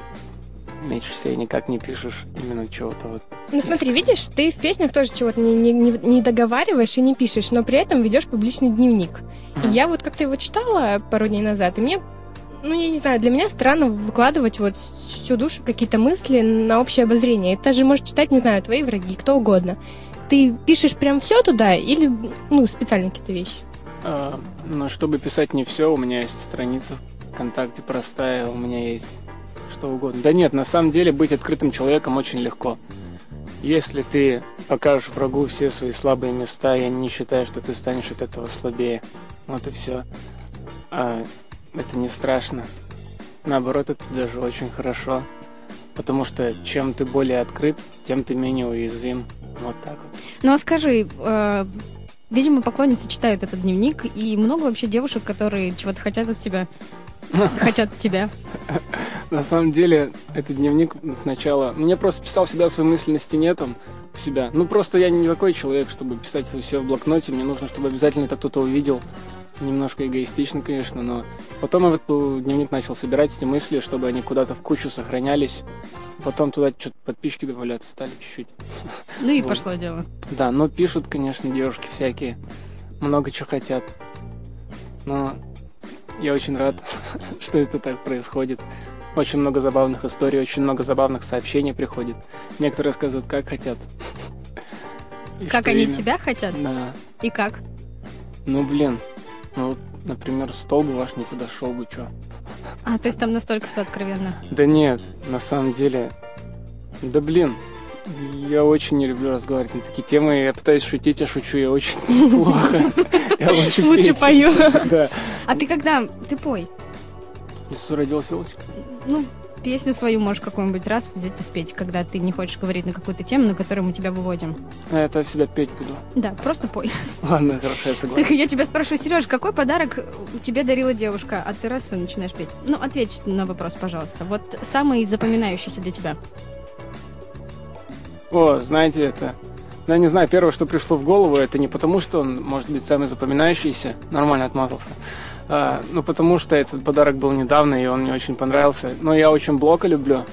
мечешься и никак не пишешь именно чего-то вот. Ну смотри, видишь, ты в песнях тоже чего-то не, не, не- договариваешь и не пишешь, но при этом ведешь публичный дневник. И Мгм. я вот как-то его читала пару дней назад, и мне, ну я не знаю, для меня странно выкладывать вот всю душу какие-то мысли на общее обозрение. Это же может читать, не знаю, твои враги, кто угодно. Ты пишешь прям все туда или, ну, специально какие-то вещи? А, но чтобы писать не все, у меня есть страница ВКонтакте простая, у меня есть что угодно. Да нет, на самом деле быть открытым человеком очень легко. Если ты покажешь врагу все свои слабые места, я не считаю, что ты станешь от этого слабее. Вот и все. А это не страшно. Наоборот, это даже очень хорошо. Потому что чем ты более открыт, тем ты менее уязвим. Вот так вот. Ну а скажи, э, видимо, поклонницы читают этот дневник, и много вообще девушек, которые чего-то хотят от тебя, хотят от тебя. На самом деле, этот дневник сначала... Мне просто писал всегда свои мысли на стене там, у себя. Ну, просто я не такой человек, чтобы писать все в блокноте. Мне нужно, чтобы обязательно это кто-то увидел. Немножко эгоистично, конечно, но... Потом я в этот дневник начал собирать эти мысли, чтобы они куда-то в кучу сохранялись. Потом туда что-то подписчики добавляться стали чуть-чуть. Ну и Вот. пошло дело. Да, но пишут, конечно, девушки всякие. Много чего хотят. Но я очень рад, <laughs> что это так происходит. Очень много забавных историй, очень много забавных сообщений приходит. Некоторые рассказывают, как хотят. <laughs> И Как они именно. тебя хотят Да. и как? Ну, блин. Ну, например, стол бы ваш не подошел бы, что. А, то есть там настолько все откровенно. Да нет, на самом деле... Да блин, я очень не люблю разговаривать на такие темы. Я пытаюсь шутить, а шучу я очень <laughs> плохо. Я лучше Лучше пою. Да. А ты когда... Ты пой. Лесу родилась елочка. Ну, песню свою можешь какую-нибудь раз взять и спеть, когда ты не хочешь говорить на какую-то тему, на которую мы тебя выводим. А я это всегда петь буду. Да, просто пой. Ладно, хорошо, я Так согласен. я тебя спрашиваю, Сереж, какой подарок тебе дарила девушка? А ты раз и начинаешь петь. Ну, ответь на вопрос, пожалуйста. Вот самый запоминающийся для тебя. О, знаете, это... Я не знаю, первое, что пришло в голову, это не потому, что он может быть самый запоминающийся, нормально отмазался, А, ну, потому что этот подарок был недавно, и он мне очень понравился. Но я очень блока люблю.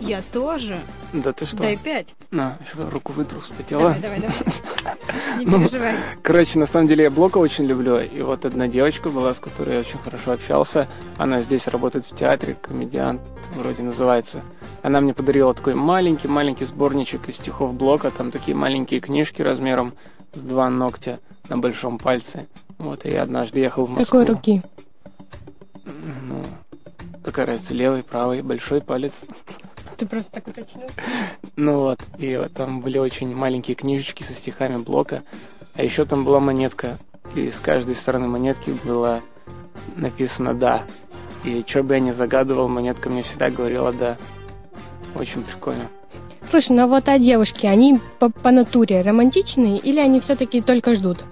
Я тоже. Да ты что? Дай пять. На, руку вытру, вспотела. Давай, давай, давай. <laughs> Не Ну, переживай. Короче, на самом деле я Блока очень люблю. И вот одна девочка была, с которой я очень хорошо общался. Она здесь работает в театре, комедиант вроде называется. Она мне подарила такой маленький-маленький сборничек из стихов Блока. Там такие маленькие книжки размером с два ногтя на большом пальце. Вот, и я однажды ехал в Москву. Какой руки? Ну, какая разница, левый, правый, большой палец. Ты просто так уточнил. Ну вот, и вот там были очень маленькие книжечки со стихами Блока. А еще там была монетка, и с каждой стороны монетки было написано «да». И что бы я ни загадывал, монетка мне всегда говорила «да». Очень прикольно. Слушай, ну вот а девушки, они по, по натуре романтичные или они все-таки только ждут?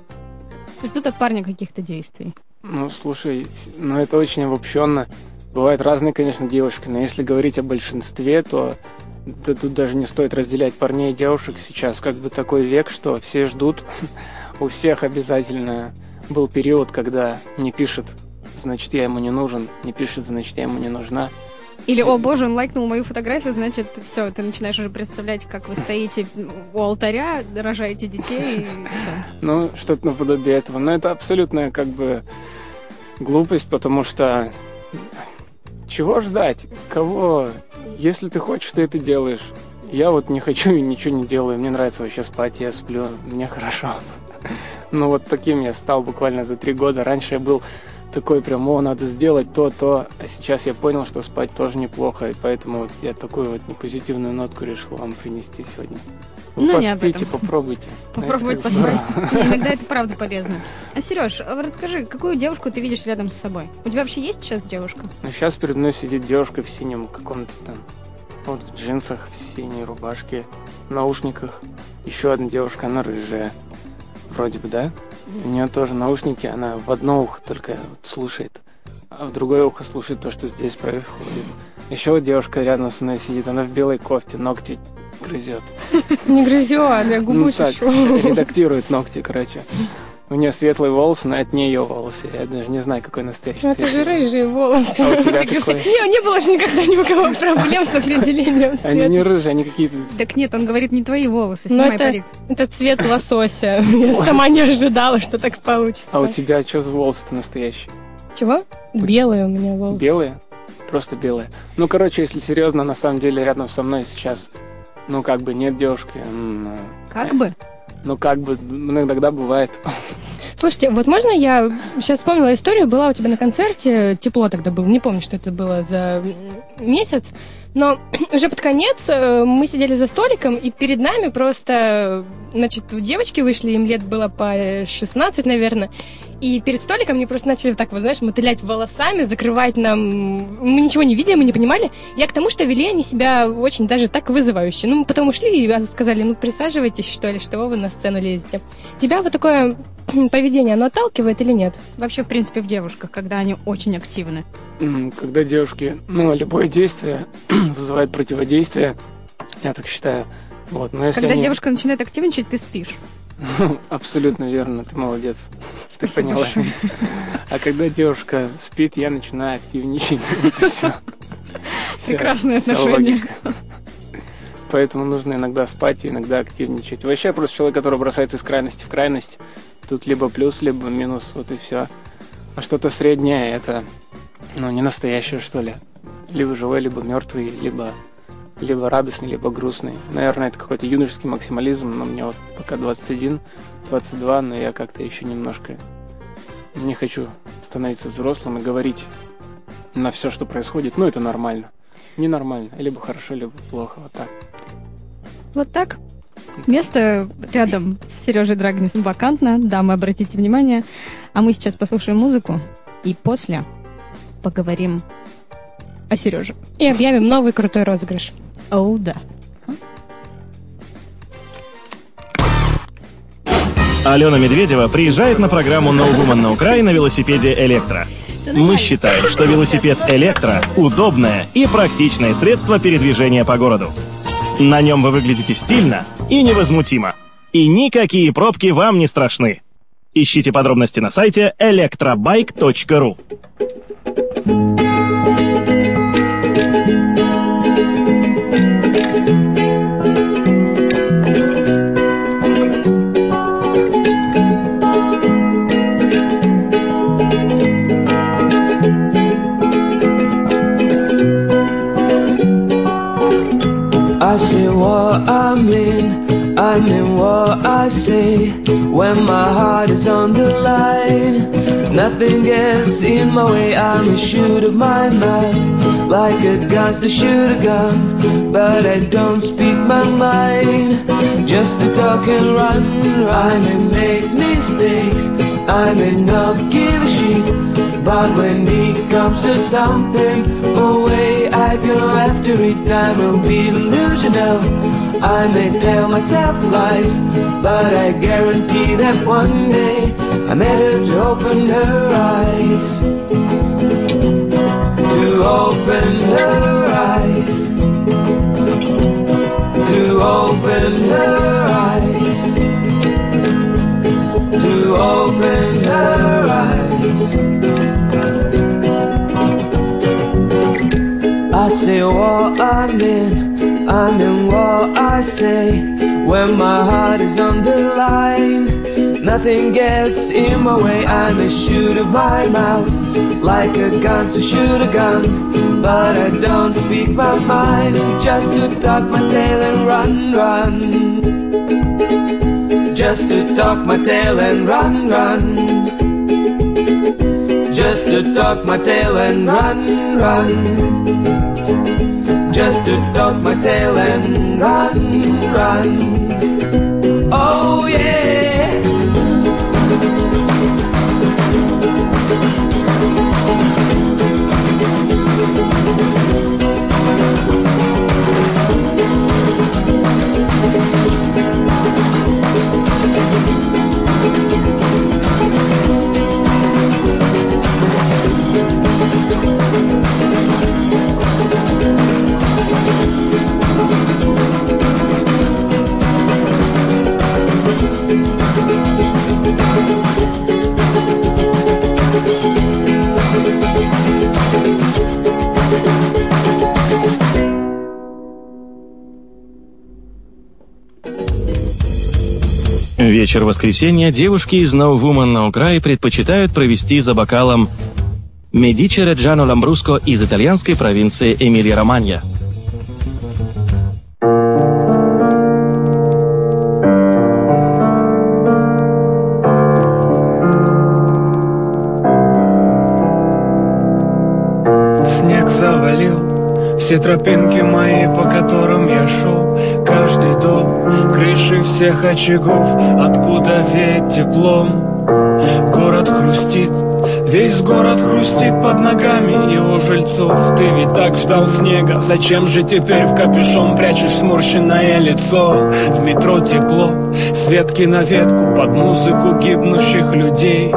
Ждут от парня каких-то действий. Ну, слушай, ну это очень обобщенно. Бывают разные, конечно, девушки, но если говорить о большинстве, то да тут даже не стоит разделять парней и девушек сейчас. Как бы такой век, что все ждут. <laughs> У всех обязательно был период, когда не пишет, значит, я ему не нужен, не пишет, значит, я ему не нужна. Или, о боже, он лайкнул мою фотографию, значит, все, ты начинаешь уже представлять, как вы стоите у алтаря, рожаете детей, и все. Ну, что-то наподобие этого. Но это абсолютная как бы глупость, потому что чего ждать? Кого? Если ты хочешь, ты это делаешь. Я вот не хочу и ничего не делаю. Мне нравится вообще спать, я сплю, мне хорошо. <laughs> Ну вот таким я стал буквально за три года. Раньше я был такой прям, о, надо сделать то, то. А сейчас я понял, что спать тоже неплохо. И поэтому я такую вот непозитивную нотку решил вам принести сегодня. Вы Ну, не об поспите, этом. попробуйте. <laughs> Попробовать поспать. <laughs> Иногда это правда полезно. А, Сереж, расскажи, какую девушку ты видишь рядом с собой? У тебя вообще есть сейчас девушка? Ну, сейчас передо мной сидит девушка в синем каком-то там, вот в джинсах, в синей рубашке, в наушниках. Еще одна девушка, она рыжая. Вроде бы, да? У нее тоже наушники, она в одно ухо только слушает, а в другое ухо слушает то, что здесь происходит. Еще девушка рядом со мной сидит, она в белой кофте, ногти грызет. Не грызет, я губу Ну так, чешу. редактирует ногти, короче. У нее светлые волосы, но это не ее волосы. Я даже не знаю, какой настоящий Ну, это цвет. же рыжие волосы. А у тебя какой? Не, не было же никогда ни у кого проблем с определением Они не цвета. рыжие, они какие-то Так нет, он говорит, не твои волосы, Но снимай это, парик. это цвет лосося. <laughs> Я сама не ожидала, что так получится. А у тебя что за волосы-то настоящие? Чего? Белые у меня волосы. Белые? Просто белые. Ну, короче, если серьезно, на самом деле рядом со мной сейчас, ну, как бы нет девушки. Как бы? Ну, как бы, иногда бывает. Слушайте, вот можно я сейчас вспомнила историю, была у тебя на концерте, тепло тогда было, не помню, что это было за месяц, но <clears throat> уже под конец э, мы сидели за столиком, и перед нами просто, значит, девочки вышли, им лет было по 16, наверное, и перед столиком они просто начали так вот, знаешь, мотылять волосами, закрывать нам... Мы ничего не видели, мы не понимали. Я к тому, что вели они себя очень даже так вызывающе. Ну, мы потом ушли и сказали, ну, присаживайтесь, что ли, что вы на сцену лезете. Тебя вот такое <clears throat> поведение, оно отталкивает или нет? Вообще, в принципе, в девушках, когда они очень активны. Когда девушки, ну, любое действие <clears throat> вызывает противодействие, я так считаю. Вот, но если Когда они- девушка начинает активничать, ты спишь. <laughs> Абсолютно верно, ты молодец. Ты поняла. большое. А когда девушка спит, я начинаю активничать. <laughs> Отношение. логика. <laughs> Поэтому нужно иногда спать и иногда активничать. Вообще просто человек, который бросается из крайности в крайность. Тут либо плюс, либо минус, вот и все. А что-то среднее это, ну, не настоящее, что ли. Либо живой, либо мертвый, либо либо радостный, либо грустный. Наверное, это какой-то юношеский максимализм, но мне вот пока 21, 22, но я как-то еще немножко не хочу становиться взрослым и говорить на все, что происходит. Ну, это нормально. Ненормально. Либо хорошо, либо плохо. Вот так. Вот так. Место рядом с Сережей Драгнисом вакантно. Дамы, обратите внимание. А мы сейчас послушаем музыку. И после поговорим о Сереже. И объявим новый крутой розыгрыш. Оу, да. Алена Медведева приезжает на программу No Woman No Cry на велосипеде «Электро». Мы считаем, что велосипед «Электро» — удобное и практичное средство передвижения по городу. На нем вы выглядите стильно и невозмутимо. И никакие пробки вам не страшны. Ищите подробности на сайте electrobike.ru. I say what I mean, I mean what I say. When my heart is on the line, nothing gets in my way. I'm a shoot of my mouth, like a gun's to shoot a gun. But I don't speak my mind, just to talk and run. I may make mistakes, I may not give a. But when it comes to something, away I go after it. I will be delusional. I may tell myself lies, but I guarantee that one day I met her to open her eyes. To open her eyes. To open her eyes. To open her eyes. Say what I mean, I mean what I say. When my heart is on the line, nothing gets in my way. I'm a shoot of my mouth, like a gun to shoot a gun. But I don't speak my mind, just to tuck my tail and run, run. Just to tuck my tail and run, run. Just to tuck my tail and run, run. Just to tuck my tail and run, run. Oh yeah. Вечер воскресенья девушки из No Woman No Cry предпочитают провести за бокалом Медичи Реджано Ламбруско из итальянской провинции Эмилия-Романья. Все тропинки мои, по которым я шел. Каждый дом, крыши всех очагов, откуда веет теплом? Город хрустит, весь город хрустит под ногами его жильцов. Ты ведь так ждал снега, зачем же теперь в капюшон прячешь сморщенное лицо? В метро тепло, светки на ветку под музыку гибнущих людей.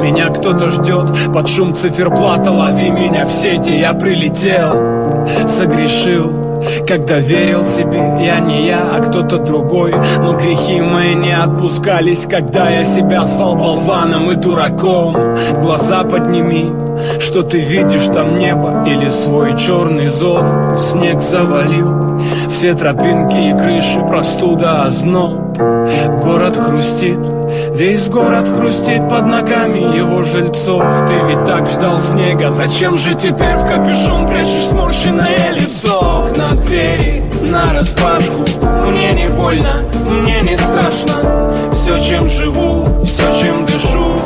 Меня кто-то ждет под шум циферблата, лови меня в сети, я прилетел, согрешил когда верил себе, я не я, а кто-то другой. Но грехи мои не отпускались, когда я себя звал болваном и дураком. Глаза подними, что ты видишь там небо Или свой черный зонт. Снег завалил все тропинки и крыши Простуда, озноб Город хрустит, весь город хрустит под ногами его жильцов. Ты ведь так ждал снега, зачем же теперь в капюшон прячешь сморщенное лицо? На двери, на распашку, мне не больно, мне не страшно. Все, чем живу, все, чем дышу.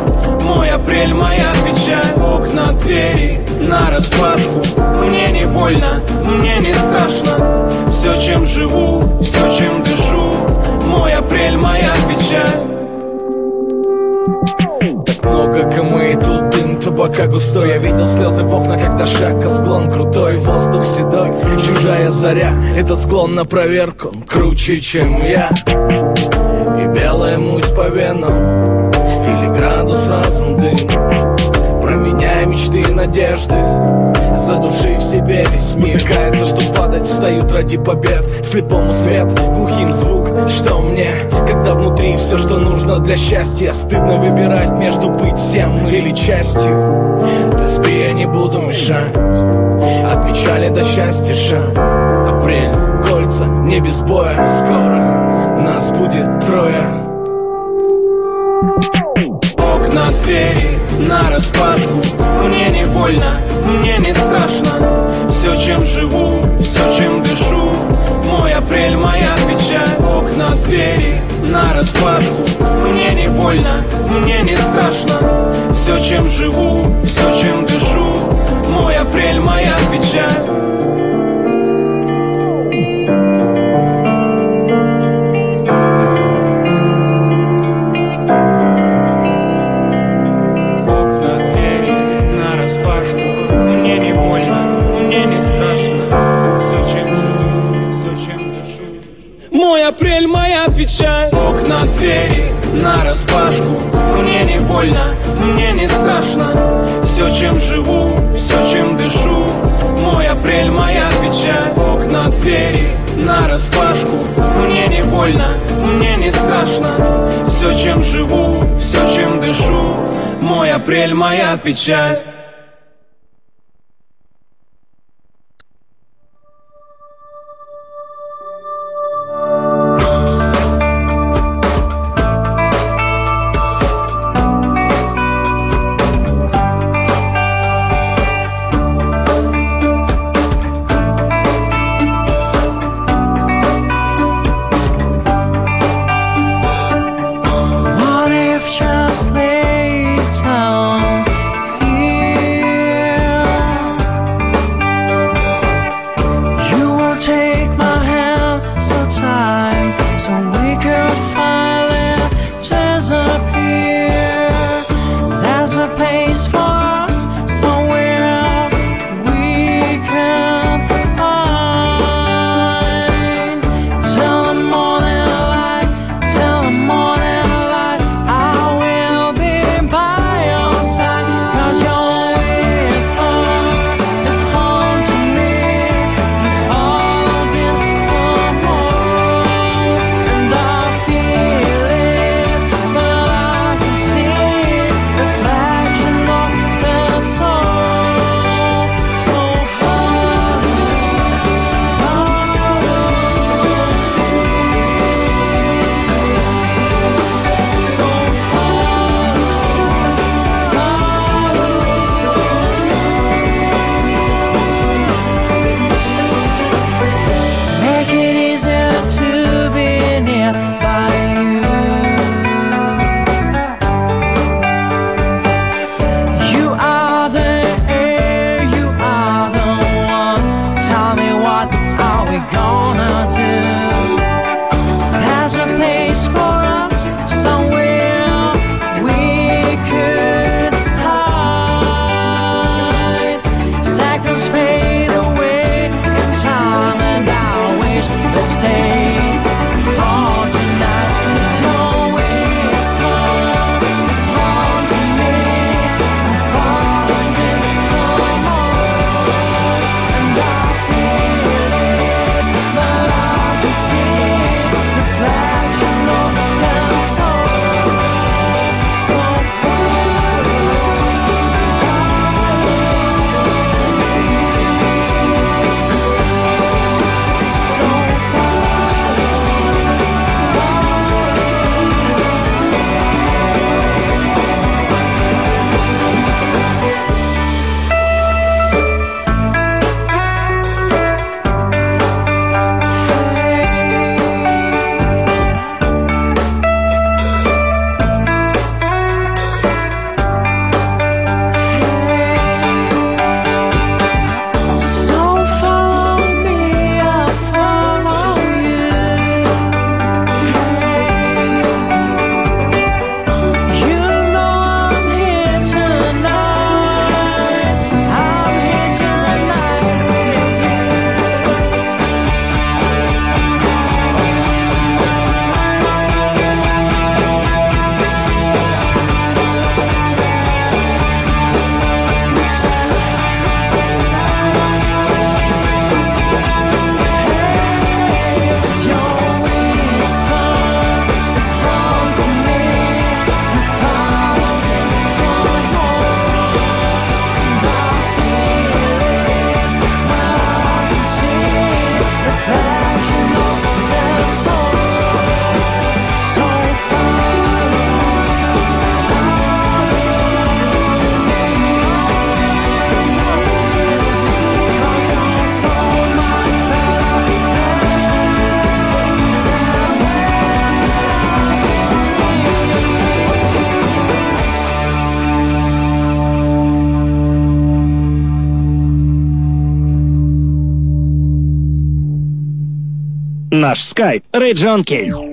Мой апрель, моя печаль. Окна, двери, на распашку. Мне не больно, мне не страшно. Все, чем живу, все, чем дышу. Мой апрель, моя печаль много кому и тут дым табака густой. Я видел слезы в окна, когда шаг, а склон крутой. Воздух седой, чужая заря. Это склон на проверку, круче, чем я. И белая муть по венам Или градус разум дым Променяя мечты и надежды. Задушив себе мне весь мир. Натыкается, что падать, встают ради побед. Слепому свет, глухим звук. Что мне, когда внутри все, что нужно для счастья? Стыдно выбирать между быть всем или частью. Ты я не буду мешать. От печали до счастья шаг. Апрель, кольца, не без боя. Скоро нас будет трое Окна, двери, на распашку. Мне не больно, мне не страшно. Все, чем живу, все, чем дышу. Мой апрель, моя печаль. Окна, двери, на распашку. Мне не больно, мне не страшно. Все, чем живу, все, чем дышу. Мой апрель, моя печаль апрель, моя печаль. Окна, двери, на распашку. Мне не больно, мне не страшно. Все, чем живу, все, чем дышу. Мой апрель, моя печаль. Окна, двери, на распашку. Мне не больно, мне не страшно. Все, чем живу, все, чем дышу. Мой апрель, моя печаль наш скайп Ray John Kay.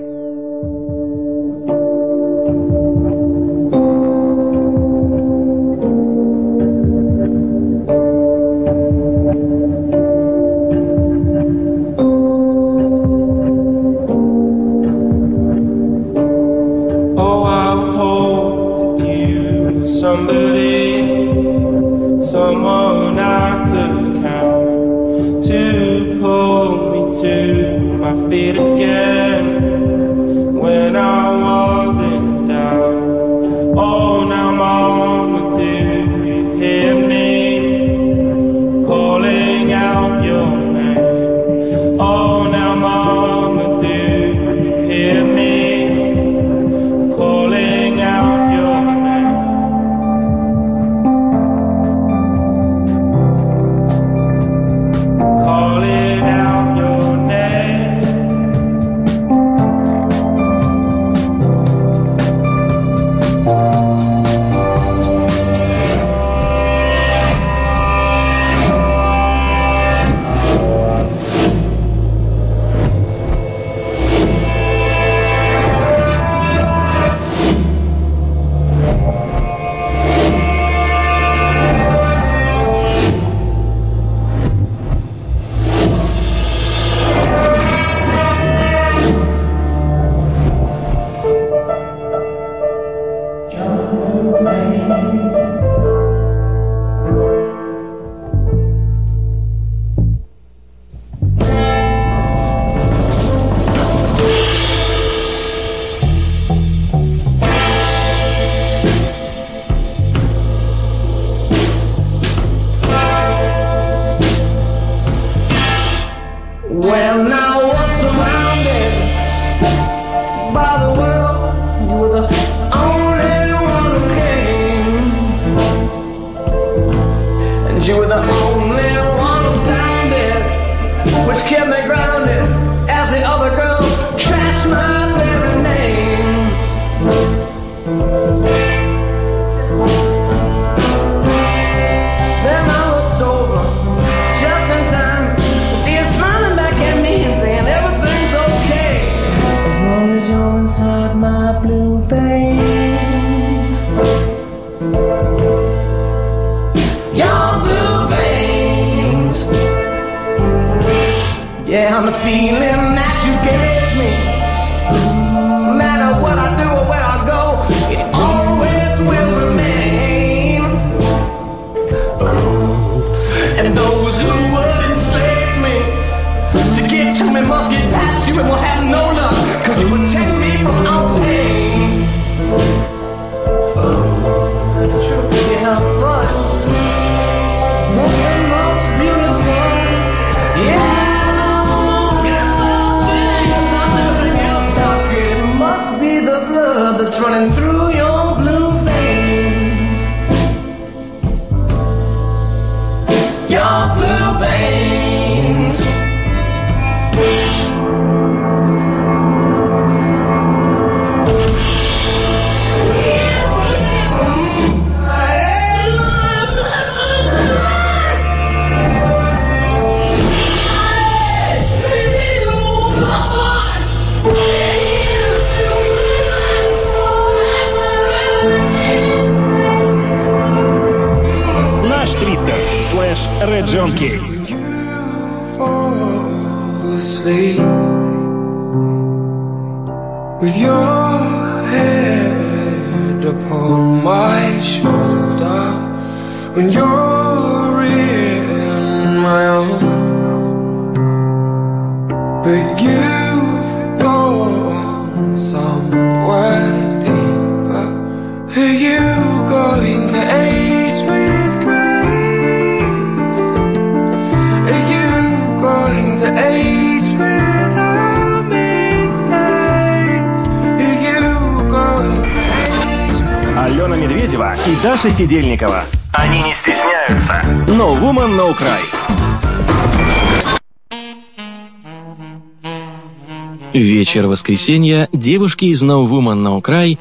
Вечер воскресенья девушки из No Woman No Cry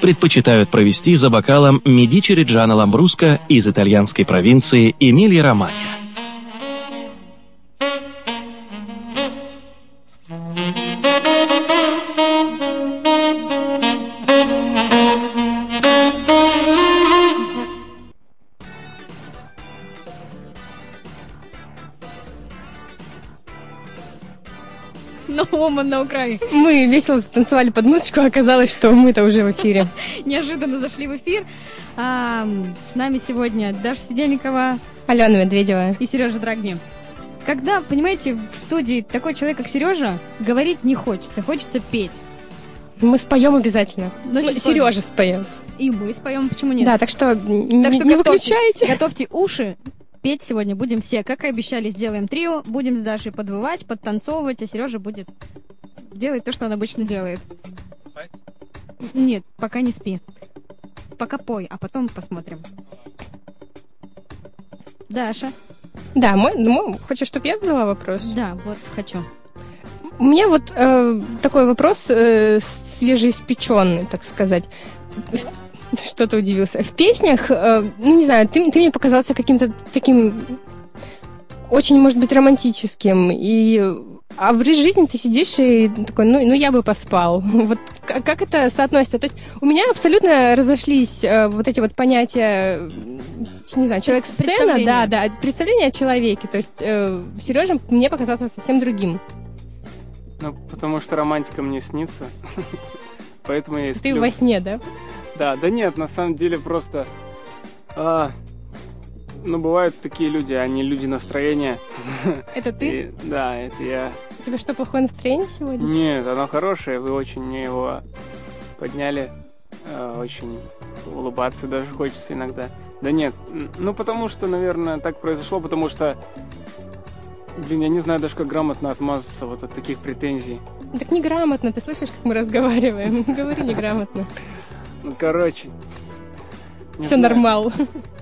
предпочитают провести за бокалом Медичи Реджана Ламбруска из итальянской провинции Эмилия-Романья. Cry. Мы весело танцевали под музычку, а оказалось, что мы-то уже в эфире. <laughs> Неожиданно зашли в эфир. А, с нами сегодня Даша Сидельникова Алена Медведева. и Сережа Драгни. Когда, понимаете, в студии такой человек, как Сережа, говорить не хочется, хочется петь. Мы споем обязательно. Но Ну, чуть Сережа споет. И мы споем, почему нет? Да, так что Так что не выключайте. <laughs> Готовьте уши. Петь сегодня будем все. Как и обещали, сделаем трио. Будем с Дашей подвывать, подтанцовывать, а Сережа будет делать то, что он обычно делает. Нет, пока не спи. Пока пой, а потом посмотрим. Даша. Да, мой, ну, хочешь, чтобы я задала вопрос? Да, вот хочу. У меня вот э, такой вопрос э, свежеиспеченный, так сказать. <laughs> Что ты удивился? В песнях, э, ну не знаю, ты, ты мне показался каким-то таким очень, может быть, романтическим. И, а в жизни ты сидишь и такой, ну, ну я бы поспал. <laughs> Вот как, это соотносится? То есть у меня абсолютно разошлись э, вот эти вот понятия, не знаю, человек-сцена, да, да, представление о человеке. То есть э, Сережа мне показался совсем другим. Ну, потому что романтика мне снится. <laughs> Поэтому я и Ты сплю. во сне, да? Да, да нет, на самом деле просто... а, ну, бывают такие люди, они люди настроения. <laughs> Это ты? И, да, это я. У тебя что, плохое настроение сегодня? Нет, оно хорошее, вы очень мне его подняли. А, Очень улыбаться даже хочется иногда. Да нет, ну потому что, наверное, так произошло, потому что, блин, я не знаю даже, как грамотно отмазаться вот от таких претензий. Так неграмотно, ты слышишь, как мы разговариваем? <laughs> Говори неграмотно. Ну, короче. Все нормал.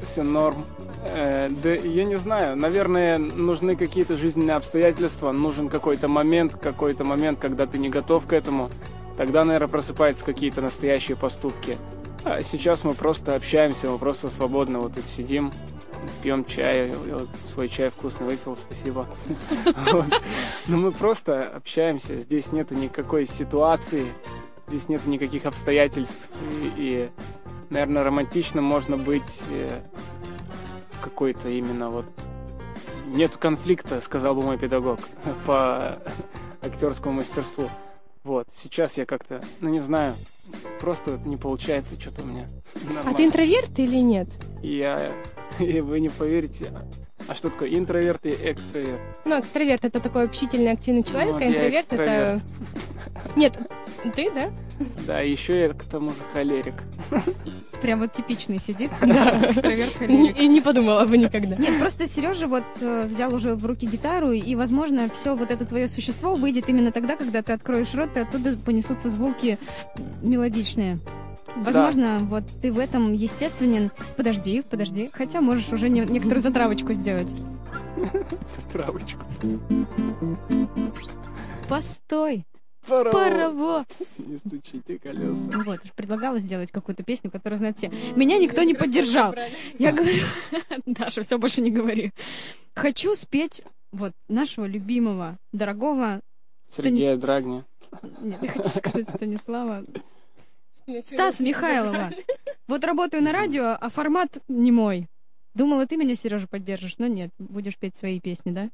Все норм. Э, да я не знаю, наверное, нужны какие-то жизненные обстоятельства, нужен какой-то момент, какой-то момент, когда ты не готов к этому. Тогда, наверное, просыпаются какие-то настоящие поступки. А сейчас мы просто общаемся, мы просто свободно вот тут сидим, пьем чай, вот свой чай вкусно выпил, спасибо. <laughs> Но мы просто общаемся, здесь нету никакой ситуации, здесь нету никаких обстоятельств. И, и, наверное, романтично можно быть э, какой-то именно вот... Нету конфликта, сказал бы мой педагог, <laughs> по актерскому мастерству. Вот, сейчас я как-то, ну не знаю, просто не получается что-то у меня. <laughs> А нормально. ты интроверт или нет? Я, и <laughs> вы не поверите, а что такое интроверт и экстраверт? Ну, экстраверт это такой общительный, активный человек, Вот а интроверт это... <laughs> Нет, ты, да? Да, еще я к тому же холерик. Прям вот типичный сидит. Да. Экстраверт, <laughs> И холерик. и не подумала бы никогда. Нет, просто Сережа вот э, взял уже в руки гитару, и, возможно, все вот это твое существо выйдет именно тогда, когда ты откроешь рот, и оттуда понесутся звуки мелодичные. Возможно, вот ты в этом естественен. Подожди, подожди. Хотя можешь уже не- некоторую затравочку сделать. <laughs> За травочку. Постой, Паровоз. паровоз. Не стучите колеса. Вот, предлагала сделать какую-то песню, которую знают все. Меня никто не поддержал. Я говорю, <laughs> Даша, все больше не говори. Хочу спеть вот нашего любимого, дорогого, Сергея Драгни. нет, я хотела сказать Станислава, Стас Михайлова. Вот работаю на радио, а формат не мой. Думала, ты меня, Сережа, поддержишь, но нет, будешь петь свои песни, да?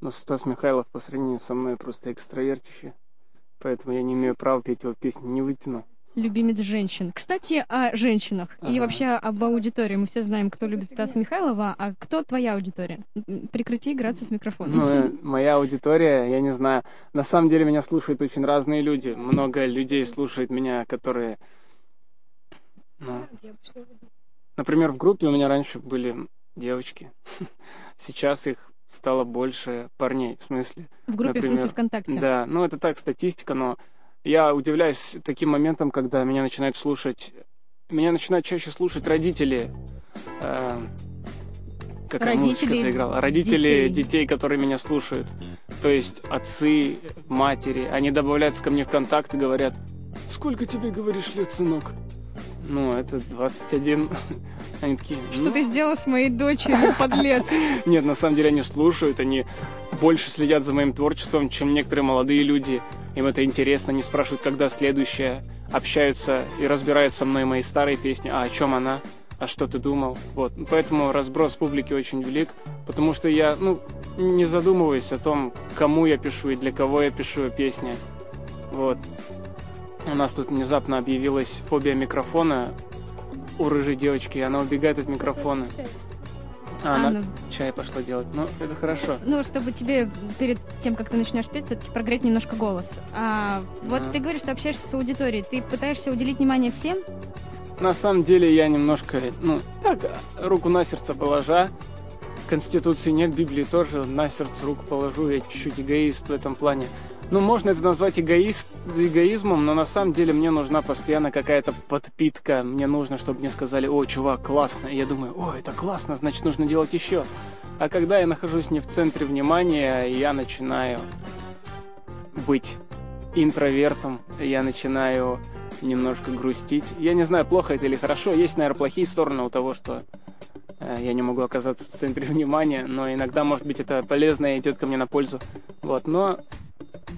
Но Стас Михайлов по сравнению со мной просто экстравертище. Поэтому я не имею права петь его песни, не вытяну. Любимец женщин. Кстати, о женщинах и Ага. вообще об аудитории. Мы все знаем, кто любит Стаса Михайлова, а кто твоя аудитория? Прекрати играться с микрофоном. Ну, э, <laughs> моя аудитория, я не знаю. На самом деле меня слушают очень разные люди. Много людей слушает меня, которые... Ну, например, в группе у меня раньше были девочки. <laughs> Сейчас их стало больше парней, в смысле. В группе, в смысле, например. ВКонтакте. Да, ну это так, статистика, но я удивляюсь таким моментом, когда меня начинают слушать... Меня начинают чаще слушать родители... э, какая Родители заиграла? Родители детей. детей. которые меня слушают. То есть отцы, матери. Они добавляются ко мне в контакт и говорят, сколько тебе, говоришь, лет, сынок? Ну, это 21. <laughs> Они такие, Что «Ну, ты сделал с моей дочерью, подлец? <laughs> нет, на самом деле они слушают, они больше следят за моим творчеством, чем некоторые молодые люди. Им это интересно, они спрашивают, когда следующее, общаются и разбирают со мной мои старые песни, а о чем она, а что ты думал. Вот, поэтому разброс публики очень велик, потому что я, ну, не задумываюсь о том, кому я пишу и для кого я пишу песни. Вот. У нас тут внезапно объявилась фобия микрофона у рыжей девочки, и она убегает от микрофона. А, А, она ну. чай пошла делать. Ну, это хорошо. Ну, чтобы тебе перед тем, как ты начнешь петь, все-таки прогреть немножко голос. А вот Да. ты говоришь, что общаешься с аудиторией. Ты пытаешься уделить внимание всем? На самом деле я немножко, ну, так, руку на сердце положа. Конституции нет, Библии тоже, на сердце руку положу, я чуть-чуть эгоист в этом плане. Ну, можно это назвать эгоист, эгоизмом, но на самом деле мне нужна постоянно какая-то подпитка. Мне нужно, чтобы мне сказали, о, чувак, классно. И я думаю, о, это классно, значит, нужно делать еще. А когда я нахожусь не в центре внимания, я начинаю быть интровертом, я начинаю немножко грустить. Я не знаю, плохо это или хорошо. Есть, наверное, плохие стороны у того, что э, я не могу оказаться в центре <laughs> внимания, но иногда, может быть, это полезно и идет ко мне на пользу. Вот, но...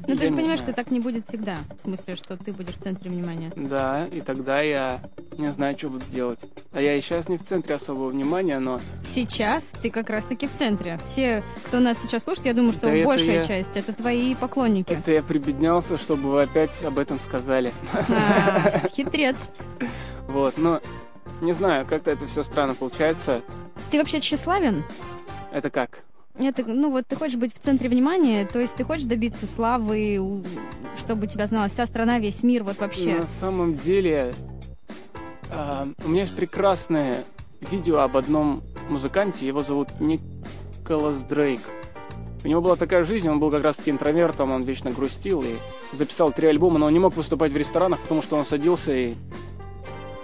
Ну, ты же понимаешь, знаю. что так не будет всегда. В смысле, что ты будешь в центре внимания. Да, и тогда я не знаю, что буду делать. А я и сейчас не в центре особого внимания, но Сейчас ты как раз-таки в центре. Все, кто нас сейчас слушает, я думаю, что Да это большая я- часть это твои поклонники. это я прибеднялся, чтобы вы опять об этом сказали. А, <laughs> Хитрец. Вот, но не знаю, как-то это все странно получается. Ты вообще тщеславен? Это как? Это, ну вот ты хочешь быть в центре внимания, то есть ты хочешь добиться славы, чтобы тебя знала вся страна, весь мир, вот вообще. На самом деле, а, у меня есть прекрасное видео об одном музыканте, его зовут Николас Дрейк. У него была такая жизнь, он был как раз-таки интровертом, он вечно грустил и записал три альбома, но он не мог выступать в ресторанах, потому что он садился и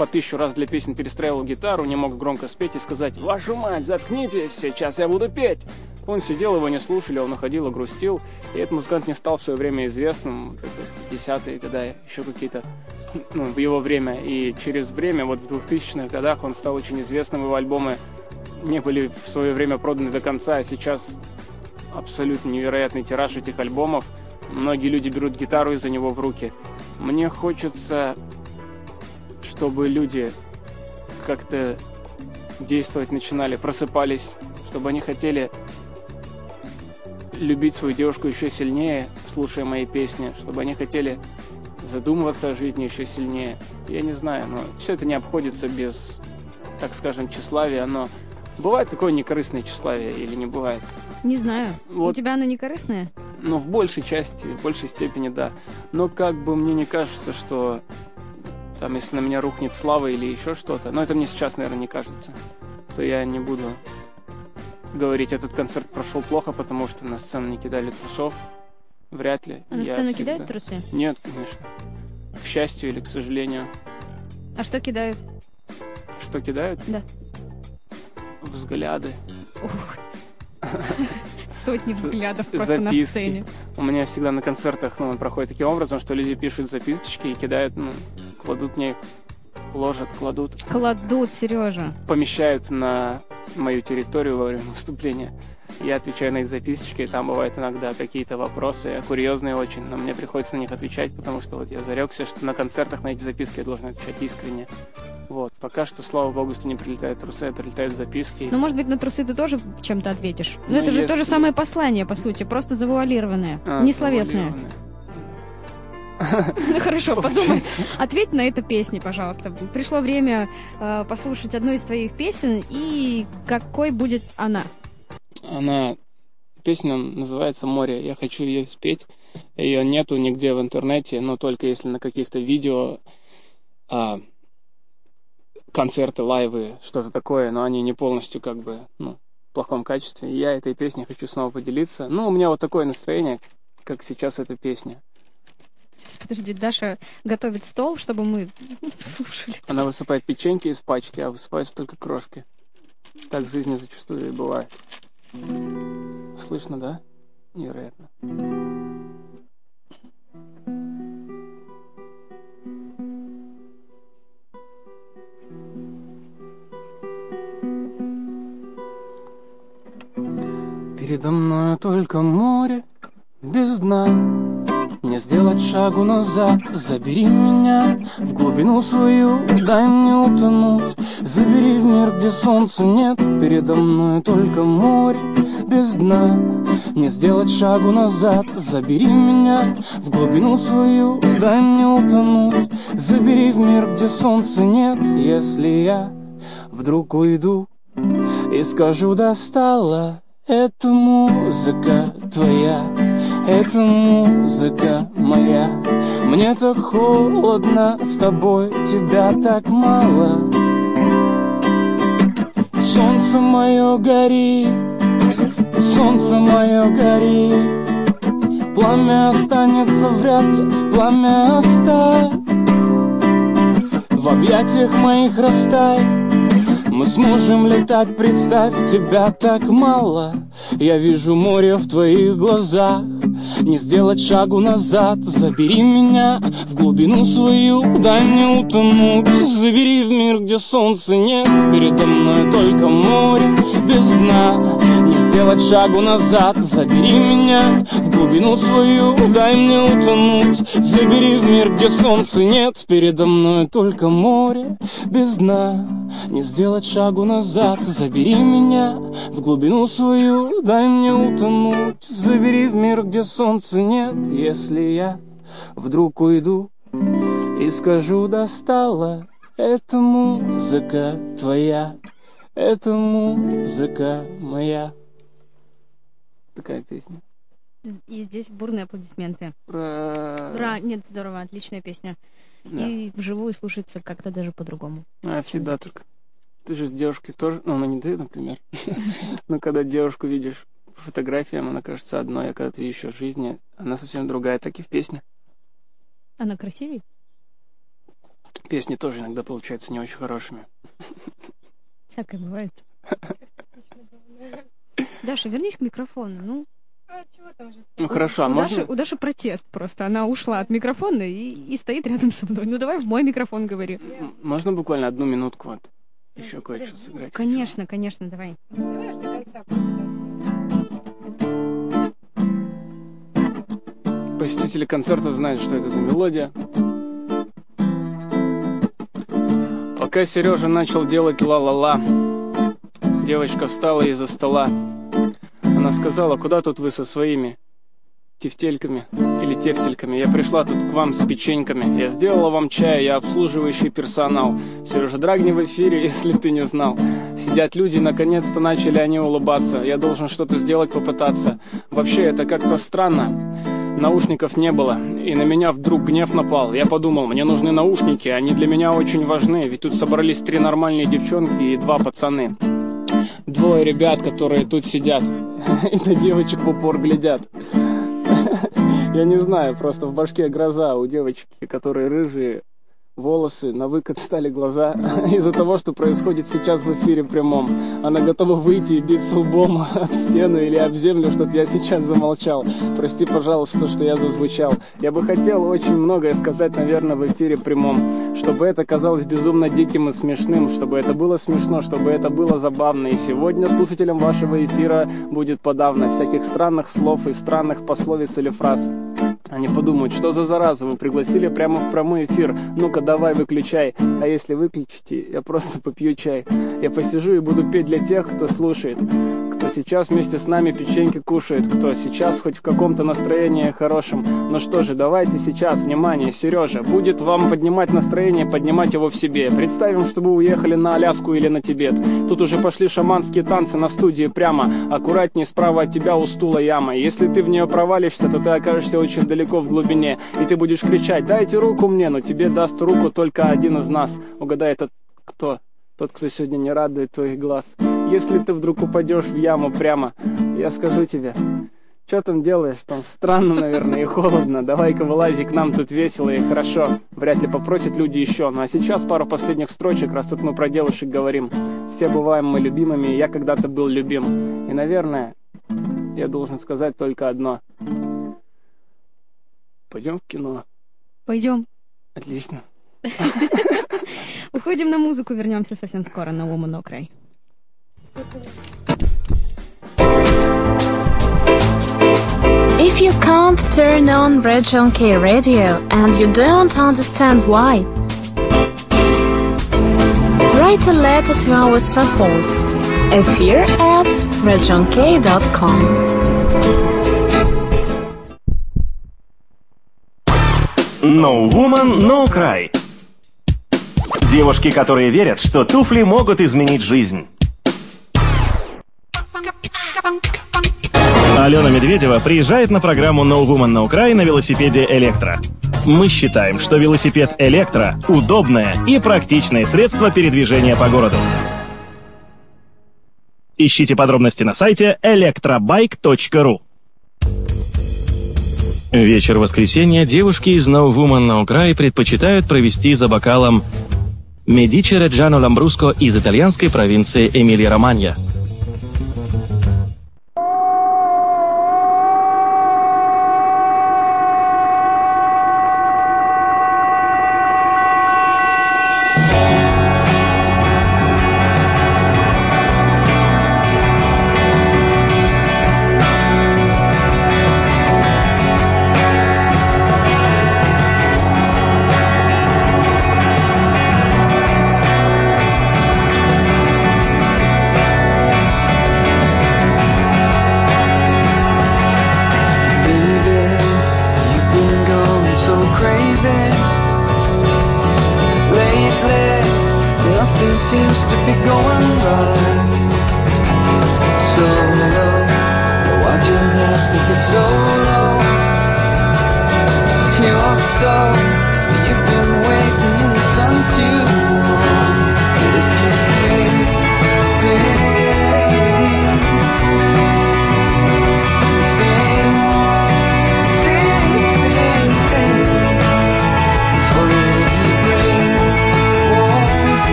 по тысячу раз для песен перестраивал гитару, не мог громко спеть и сказать «Вашу мать, заткнитесь, сейчас я буду петь!» Он сидел, его не слушали, он уходил и грустил. И этот музыкант не стал в свое время известным, это десятые года, еще какие-то, ну, в его время. И через время, вот в 2000-х годах, он стал очень известным, его альбомы не были в свое время проданы до конца, а сейчас абсолютно невероятный тираж этих альбомов. Многие люди берут гитару из-за него в руки. Мне хочется, чтобы люди как-то действовать начинали, просыпались, чтобы они хотели любить свою девушку еще сильнее, слушая мои песни, чтобы они хотели задумываться о жизни еще сильнее. Я не знаю, но все это не обходится без, так скажем, тщеславия, но бывает такое некорыстное тщеславие или не бывает? Не знаю. У Вот. тебя оно не корыстное? Ну, в большей части, в большей степени, да. Но как бы мне не кажется, что там, если на меня рухнет слава или еще что-то, но это мне сейчас, наверное, не кажется, то я не буду говорить, этот концерт прошел плохо, потому что на сцену не кидали трусов. Вряд ли. А на Я сцену всегда- кидают трусы? Нет, конечно. К счастью или к сожалению. А что кидают? Что кидают? Да. Взгляды. Сотни взглядов просто на записки. сцене. У меня всегда на концертах, ну, проходит таким образом, что люди пишут записочки и кидают, ну, кладут мне, ложат, кладут, Кладут, Сережа. помещают на мою территорию во время выступления. Я отвечаю на их записочки, и там бывают иногда какие-то вопросы, курьезные очень, но мне приходится на них отвечать, потому что вот я зарекся, что на концертах на эти записки я должен отвечать искренне. Вот, пока что, слава богу, что не прилетают трусы, а прилетают записки. Ну, может быть, на трусы ты тоже чем-то ответишь. Но Ну, это же то же если- самое послание, по сути, просто завуалированное, А, не словесное. завуалированные. <laughs> Ну хорошо, подумай. Ответь на эту песню, пожалуйста. Пришло время э, послушать одну из твоих песен, и какой будет она? Она песня называется «Море». Я хочу ее спеть. Ее нету нигде в интернете, но только если на каких-то видео, а, концерты, лайвы, что-то такое, но они не полностью как бы, ну, в плохом качестве. И я этой песней хочу снова поделиться. Ну, у меня вот такое настроение, как сейчас эта песня. Сейчас, подожди, Даша готовит стол, чтобы мы <laughs> слушали. Она высыпает печеньки из пачки, а высыпаются только крошки. Так в жизни зачастую и бывает. Слышно, да? Невероятно. Передо мною только море без дна Не сделать шагу назад. Забери меня в глубину свою Дай мне утонуть. Забери в мир, где солнца нет. Передо мной только море без дна. Не сделать шагу назад. Забери меня в глубину свою Дай мне утонуть. Забери в мир, где солнца нет. Если я вдруг уйду И скажу достала Это музыка твоя Это музыка моя. Мне так холодно с тобой Тебя так мало. Солнце мое горит, солнце мое горит. Пламя останется вряд ли, пламя оставь. В объятиях моих растай Мы сможем летать, представь, тебя так мало. Я вижу море в твоих глазах не сделать шагу назад Забери меня в глубину свою Дай мне утонуть. Забери в мир, где солнца нет Передо мной только море без дна сделать шагу назад. Забери меня в глубину свою Дай мне утонуть. Забери в мир, где солнца нет. Передо мной только море без дна. Не сделать шагу назад. Забери меня в глубину свою Дай мне утонуть. Забери в мир, где солнца нет. Если я вдруг уйду И скажу достала Это музыка твоя Это музыка моя Такая песня И здесь бурные аплодисменты. Ура! Ура! Нет, здорово, отличная песня. Да. И вживую слушается как-то даже по-другому. А, всегда так. Ты же с девушкой тоже, ну, она не ты, например. <laughs> Но когда девушку видишь по фотографиям, она кажется одной, а когда ты видишь ее в жизни, она совсем другая, так и в песне. Она красивее? Песни тоже иногда получаются не очень хорошими. Всякое бывает. <laughs> Даша, вернись к микрофону. Ну, Ну хорошо, а у, можно... Даши, у Даши протест просто. Она ушла от микрофона и, и стоит рядом со мной. Ну давай в мой микрофон говори. М- Можно буквально одну минутку вот еще кое-что сыграть? Конечно, конечно, давай. Посетители концертов знают, что это за мелодия. Пока Сережа начал делать ла-ла-ла, девочка встала из-за стола. Она сказала, куда тут вы со своими тефтельками или тефтельками? Я пришла тут к вам с печеньками. Я сделала вам чай, я обслуживающий персонал. Сережа Драгни в эфире, <laughs> если ты не знал. Сидят люди, наконец-то начали они улыбаться. Я должен что-то сделать, попытаться. Вообще, это как-то странно. Наушников не было, и на меня вдруг гнев напал. Я подумал, мне нужны наушники, они для меня очень важны, ведь тут собрались три нормальные девчонки и два пацаны. Двое ребят, которые тут сидят <laughs> и на девочек в упор глядят. <laughs> Я не знаю, просто в башке гроза у девочки, которые рыжие, волосы, на выкат стали глаза <laughs> из-за того, что происходит сейчас в эфире прямом. Она готова выйти и биться лбом <laughs> об стену или об землю, чтобы я сейчас замолчал. Прости, пожалуйста, что я зазвучал. Я бы хотел очень многое сказать, наверное, в эфире прямом, чтобы это казалось безумно диким и смешным, чтобы это было смешно, чтобы это было забавно. И сегодня слушателям вашего эфира будет подавно всяких странных слов и странных пословиц или фраз. Они подумают, что за зараза, вы пригласили прямо в прямой эфир. Ну-ка, давай, выключай. А если выключите, я просто <laughs> попью чай. Я посижу и буду петь для тех, кто слушает. Кто сейчас вместе с нами печеньки кушает. Кто сейчас хоть в каком-то настроении хорошем. Ну что же, давайте сейчас, внимание, Сережа, будет вам поднимать настроение, поднимать его в себе. Представим, что вы уехали на Аляску или на Тибет. Тут уже пошли шаманские танцы на студии прямо. Аккуратней справа от тебя у стула яма. Если ты в нее провалишься, то ты окажешься очень далеко в глубине. И ты будешь кричать, дайте руку мне, но тебе даст руку только один из нас. Угадай, это кто? Тот, кто сегодня не радует твоих глаз. Если ты вдруг упадешь в яму прямо, я скажу тебе, что там делаешь? Там странно, наверное, и холодно. Давай-ка вылази к нам, тут весело и хорошо. Вряд ли попросят люди еще. Ну а сейчас пару последних строчек, раз тут мы про девушек говорим. Все бываем мы любимыми, и я когда-то был любим. И, наверное, я должен сказать только одно. Пойдем в кино. Пойдем. Отлично. <laughs> Уходим на музыку, вернемся совсем скоро на Woman No Cry. If you can't turn on Region K radio and you don't understand why, write a letter to our support Эфир at regionk.com. No Woman, No Cry. Девушки, которые верят, что туфли могут изменить жизнь. Алена Медведева приезжает на программу No Woman No Cry на велосипеде «Электро». Мы считаем, что велосипед «Электро» — удобное и практичное средство передвижения по городу. Ищите подробности на сайте electrobike.ru. Вечер воскресенья девушки из No Woman No Cry предпочитают провести за бокалом Медичи Реджано Ламбруско из итальянской провинции Эмилия-Романья.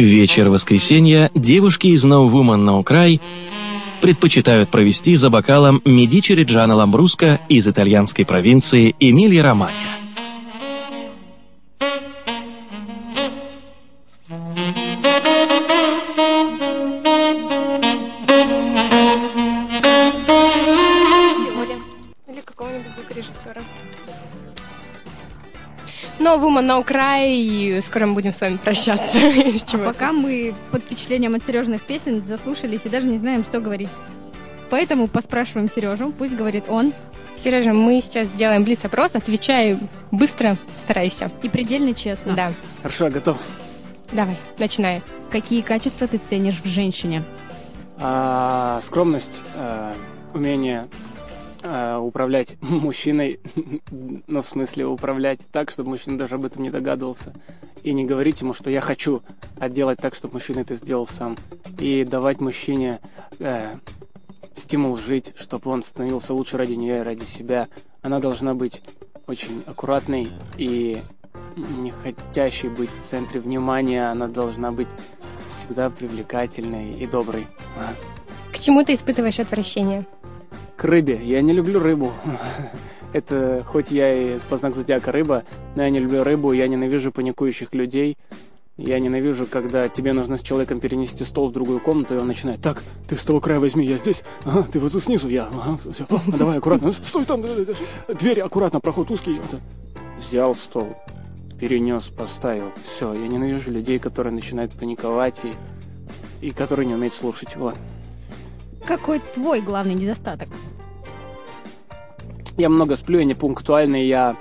Вечер воскресенья девушки из No Woman No Cry предпочитают провести за бокалом Медичи Реджано Ламбруско из итальянской провинции Эмилия-Романья. Woman No Cry, и скоро мы будем с вами прощаться. <laughs> А пока мы под впечатлением от Сережных песен заслушались и даже не знаем, что говорить. Поэтому поспрашиваем Сережу, пусть говорит он. Сережа, мы сейчас сделаем блиц-опрос, отвечай быстро, старайся. И предельно честно. Да, Хорошо, я готов. давай, начинай. Какие качества ты ценишь в женщине? А, скромность, а, умение а, управлять <laughs> мужчиной, ну, в смысле, управлять так, чтобы мужчина даже об этом не догадывался. И не говорить ему, что я хочу, а делать так, чтобы мужчина это сделал сам. И давать мужчине э, стимул жить, чтобы он становился лучше ради нее и ради себя. Она должна быть очень аккуратной и не хотящей быть в центре внимания. Она должна быть всегда привлекательной и доброй. А. К чему ты испытываешь отвращение? К рыбе. Я не люблю рыбу. <laughs> Это хоть я и по знаку зодиака рыба, но я не люблю рыбу, я ненавижу паникующих людей. Я ненавижу, когда тебе нужно с человеком перенести стол в другую комнату, и он начинает, так, ты с того края возьми, я здесь, ага, ты вот снизу, я, ага, все, а, давай аккуратно, <laughs> стой там, дверь аккуратно, проход узкий. Взял стол, перенес, поставил, все, я ненавижу людей, которые начинают паниковать и, и которые не умеют слушать, вот. Какой твой главный недостаток? Я много сплю, я не пунктуальный, я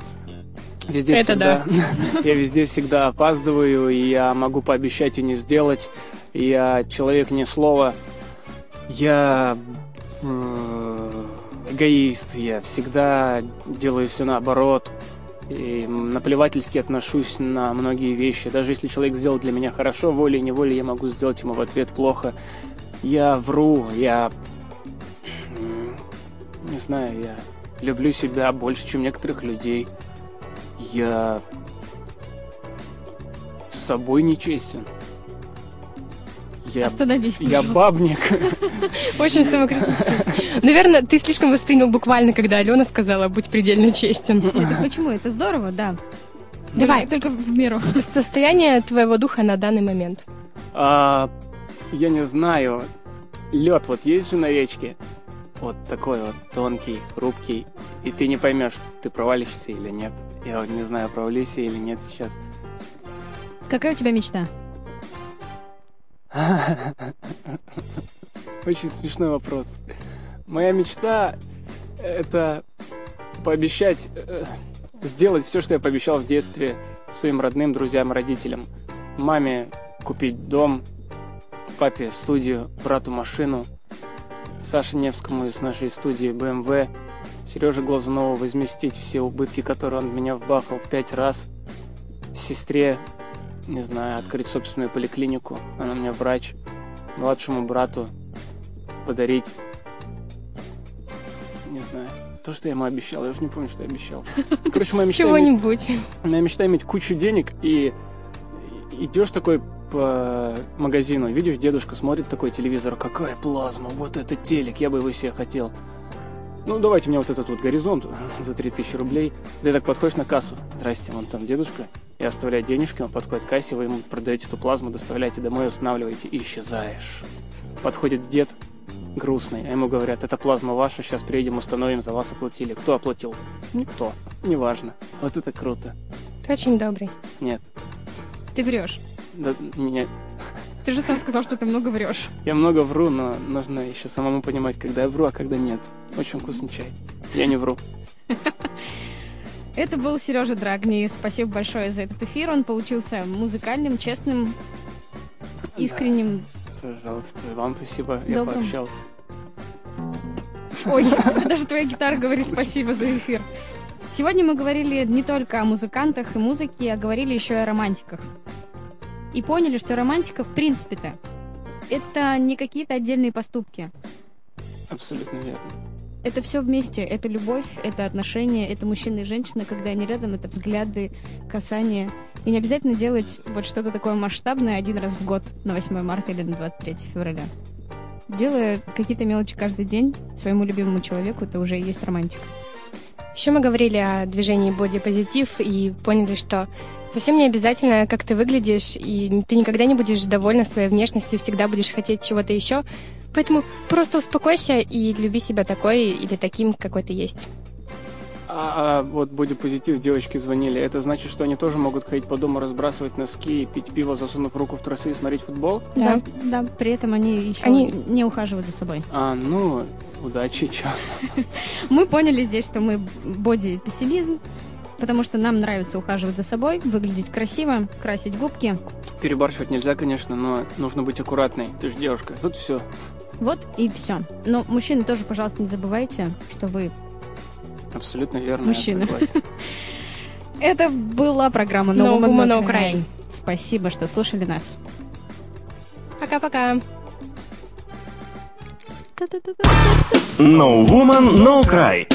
везде Это всегда, <laughs> я везде всегда опаздываю, и я могу пообещать и не сделать. Я человек не слова. Я э, эгоист, я всегда делаю все наоборот. И наплевательски отношусь на многие вещи. Даже если человек сделал для меня хорошо, волей-неволей я могу сделать ему в ответ плохо. Я вру, я... Не знаю, я люблю себя больше, чем некоторых людей. Я с собой нечестен. Я, Остановись, я пожалуйста. бабник. <laughs> Очень самокритично. Наверное, ты слишком воспринял буквально, когда Алена сказала «будь предельно честен». <laughs> Это почему? Это здорово, да. Давай. Только, только в меру. Состояние твоего духа на данный момент. А, я не знаю. Лед вот есть же на речке? Вот такой вот тонкий, хрупкий. И ты не поймешь, ты провалишься или нет. Я вот не знаю, провалюсь я или нет сейчас. Какая у тебя мечта? Очень смешной вопрос. Моя мечта — это пообещать, э, сделать все, что я пообещал в детстве своим родным, друзьям, родителям. Маме купить дом, папе студию, брату машину, Саше Невскому из нашей студии BMW, Сереже Глазунову возместить все убытки, которые он меня вбахал в пять раз, сестре, не знаю, открыть собственную поликлинику, она у меня врач, младшему брату подарить, не знаю, то, что я ему обещал, я уже не помню, что я обещал. <laughs> Короче, моя мечта Чего-нибудь. моя мечта иметь кучу денег и идешь такой по магазину, видишь, дедушка смотрит такой телевизор, какая плазма, вот это телек, я бы его себе хотел. Ну, давайте мне вот этот вот горизонт <laughs> за 3000 рублей. Ты так подходишь на кассу. Здрасте, вон там дедушка. И оставляет денежки, он подходит к кассе, вы ему продаете эту плазму, доставляете домой, устанавливаете и исчезаешь. Подходит дед грустный, а ему говорят, эта плазма ваша, сейчас приедем, установим, за вас оплатили. Кто оплатил? Никто. Неважно. Вот это круто. Ты очень добрый. Нет. Ты врешь. Да, нет. Ты же сам сказал, что ты много врешь. Я много вру, но нужно еще самому понимать, когда я вру, а когда нет. Очень вкусный чай. Я не вру. <laughs> Это был Сережа Драгни. Спасибо большое за этот эфир. Он получился музыкальным, честным, искренним. Пожалуйста, вам спасибо, я Добрым. пообщался. Ой, <laughs> даже твоя гитара говорит спасибо за эфир. Сегодня мы говорили не только о музыкантах и музыке, а говорили еще и о романтиках. И поняли, что романтика в принципе-то это не какие-то отдельные поступки. Абсолютно верно. Это все вместе. Это любовь, это отношения, это мужчина и женщина, когда они рядом, это взгляды, касания. И не обязательно делать вот что-то такое масштабное один раз в год, на 8 марта или на 23 февраля. Делая какие-то мелочи каждый день своему любимому человеку, это уже и есть романтика. Еще мы говорили о движении бодипозитив и поняли, что совсем не обязательно, как ты выглядишь, и ты никогда не будешь довольна своей внешностью, всегда будешь хотеть чего-то еще. Поэтому просто успокойся и люби себя такой или таким, какой ты есть. А, а вот бодипозитив девочки звонили. Это значит, что они тоже могут ходить по дому, разбрасывать носки, пить пиво, засунув руку в трусы и смотреть футбол? Да, да, при этом они еще Они- не ухаживают за собой. А, ну, удачи, чё. <laughs> Мы поняли здесь, что мы боди-пессимизм, потому что нам нравится ухаживать за собой, выглядеть красиво, красить губки. Перебарщивать нельзя, конечно, но нужно быть аккуратной. Ты же девушка. Тут все. Вот и все. Но мужчины тоже, пожалуйста, не забывайте, что вы... Абсолютно верно. согласен. <laughs> Это была программа No No Woman, Woman, No No Cry. Cry. Спасибо, что слушали нас. Пока-пока. No Woman, No Cry.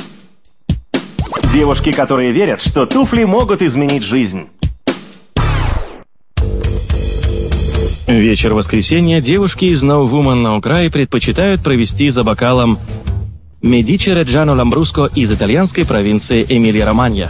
Девушки, которые верят, что туфли могут изменить жизнь. Вечер воскресенья девушки из No Woman No Cry предпочитают провести за бокалом Медичи Реджано Ламбруско из итальянской провинции Эмилия-Романья.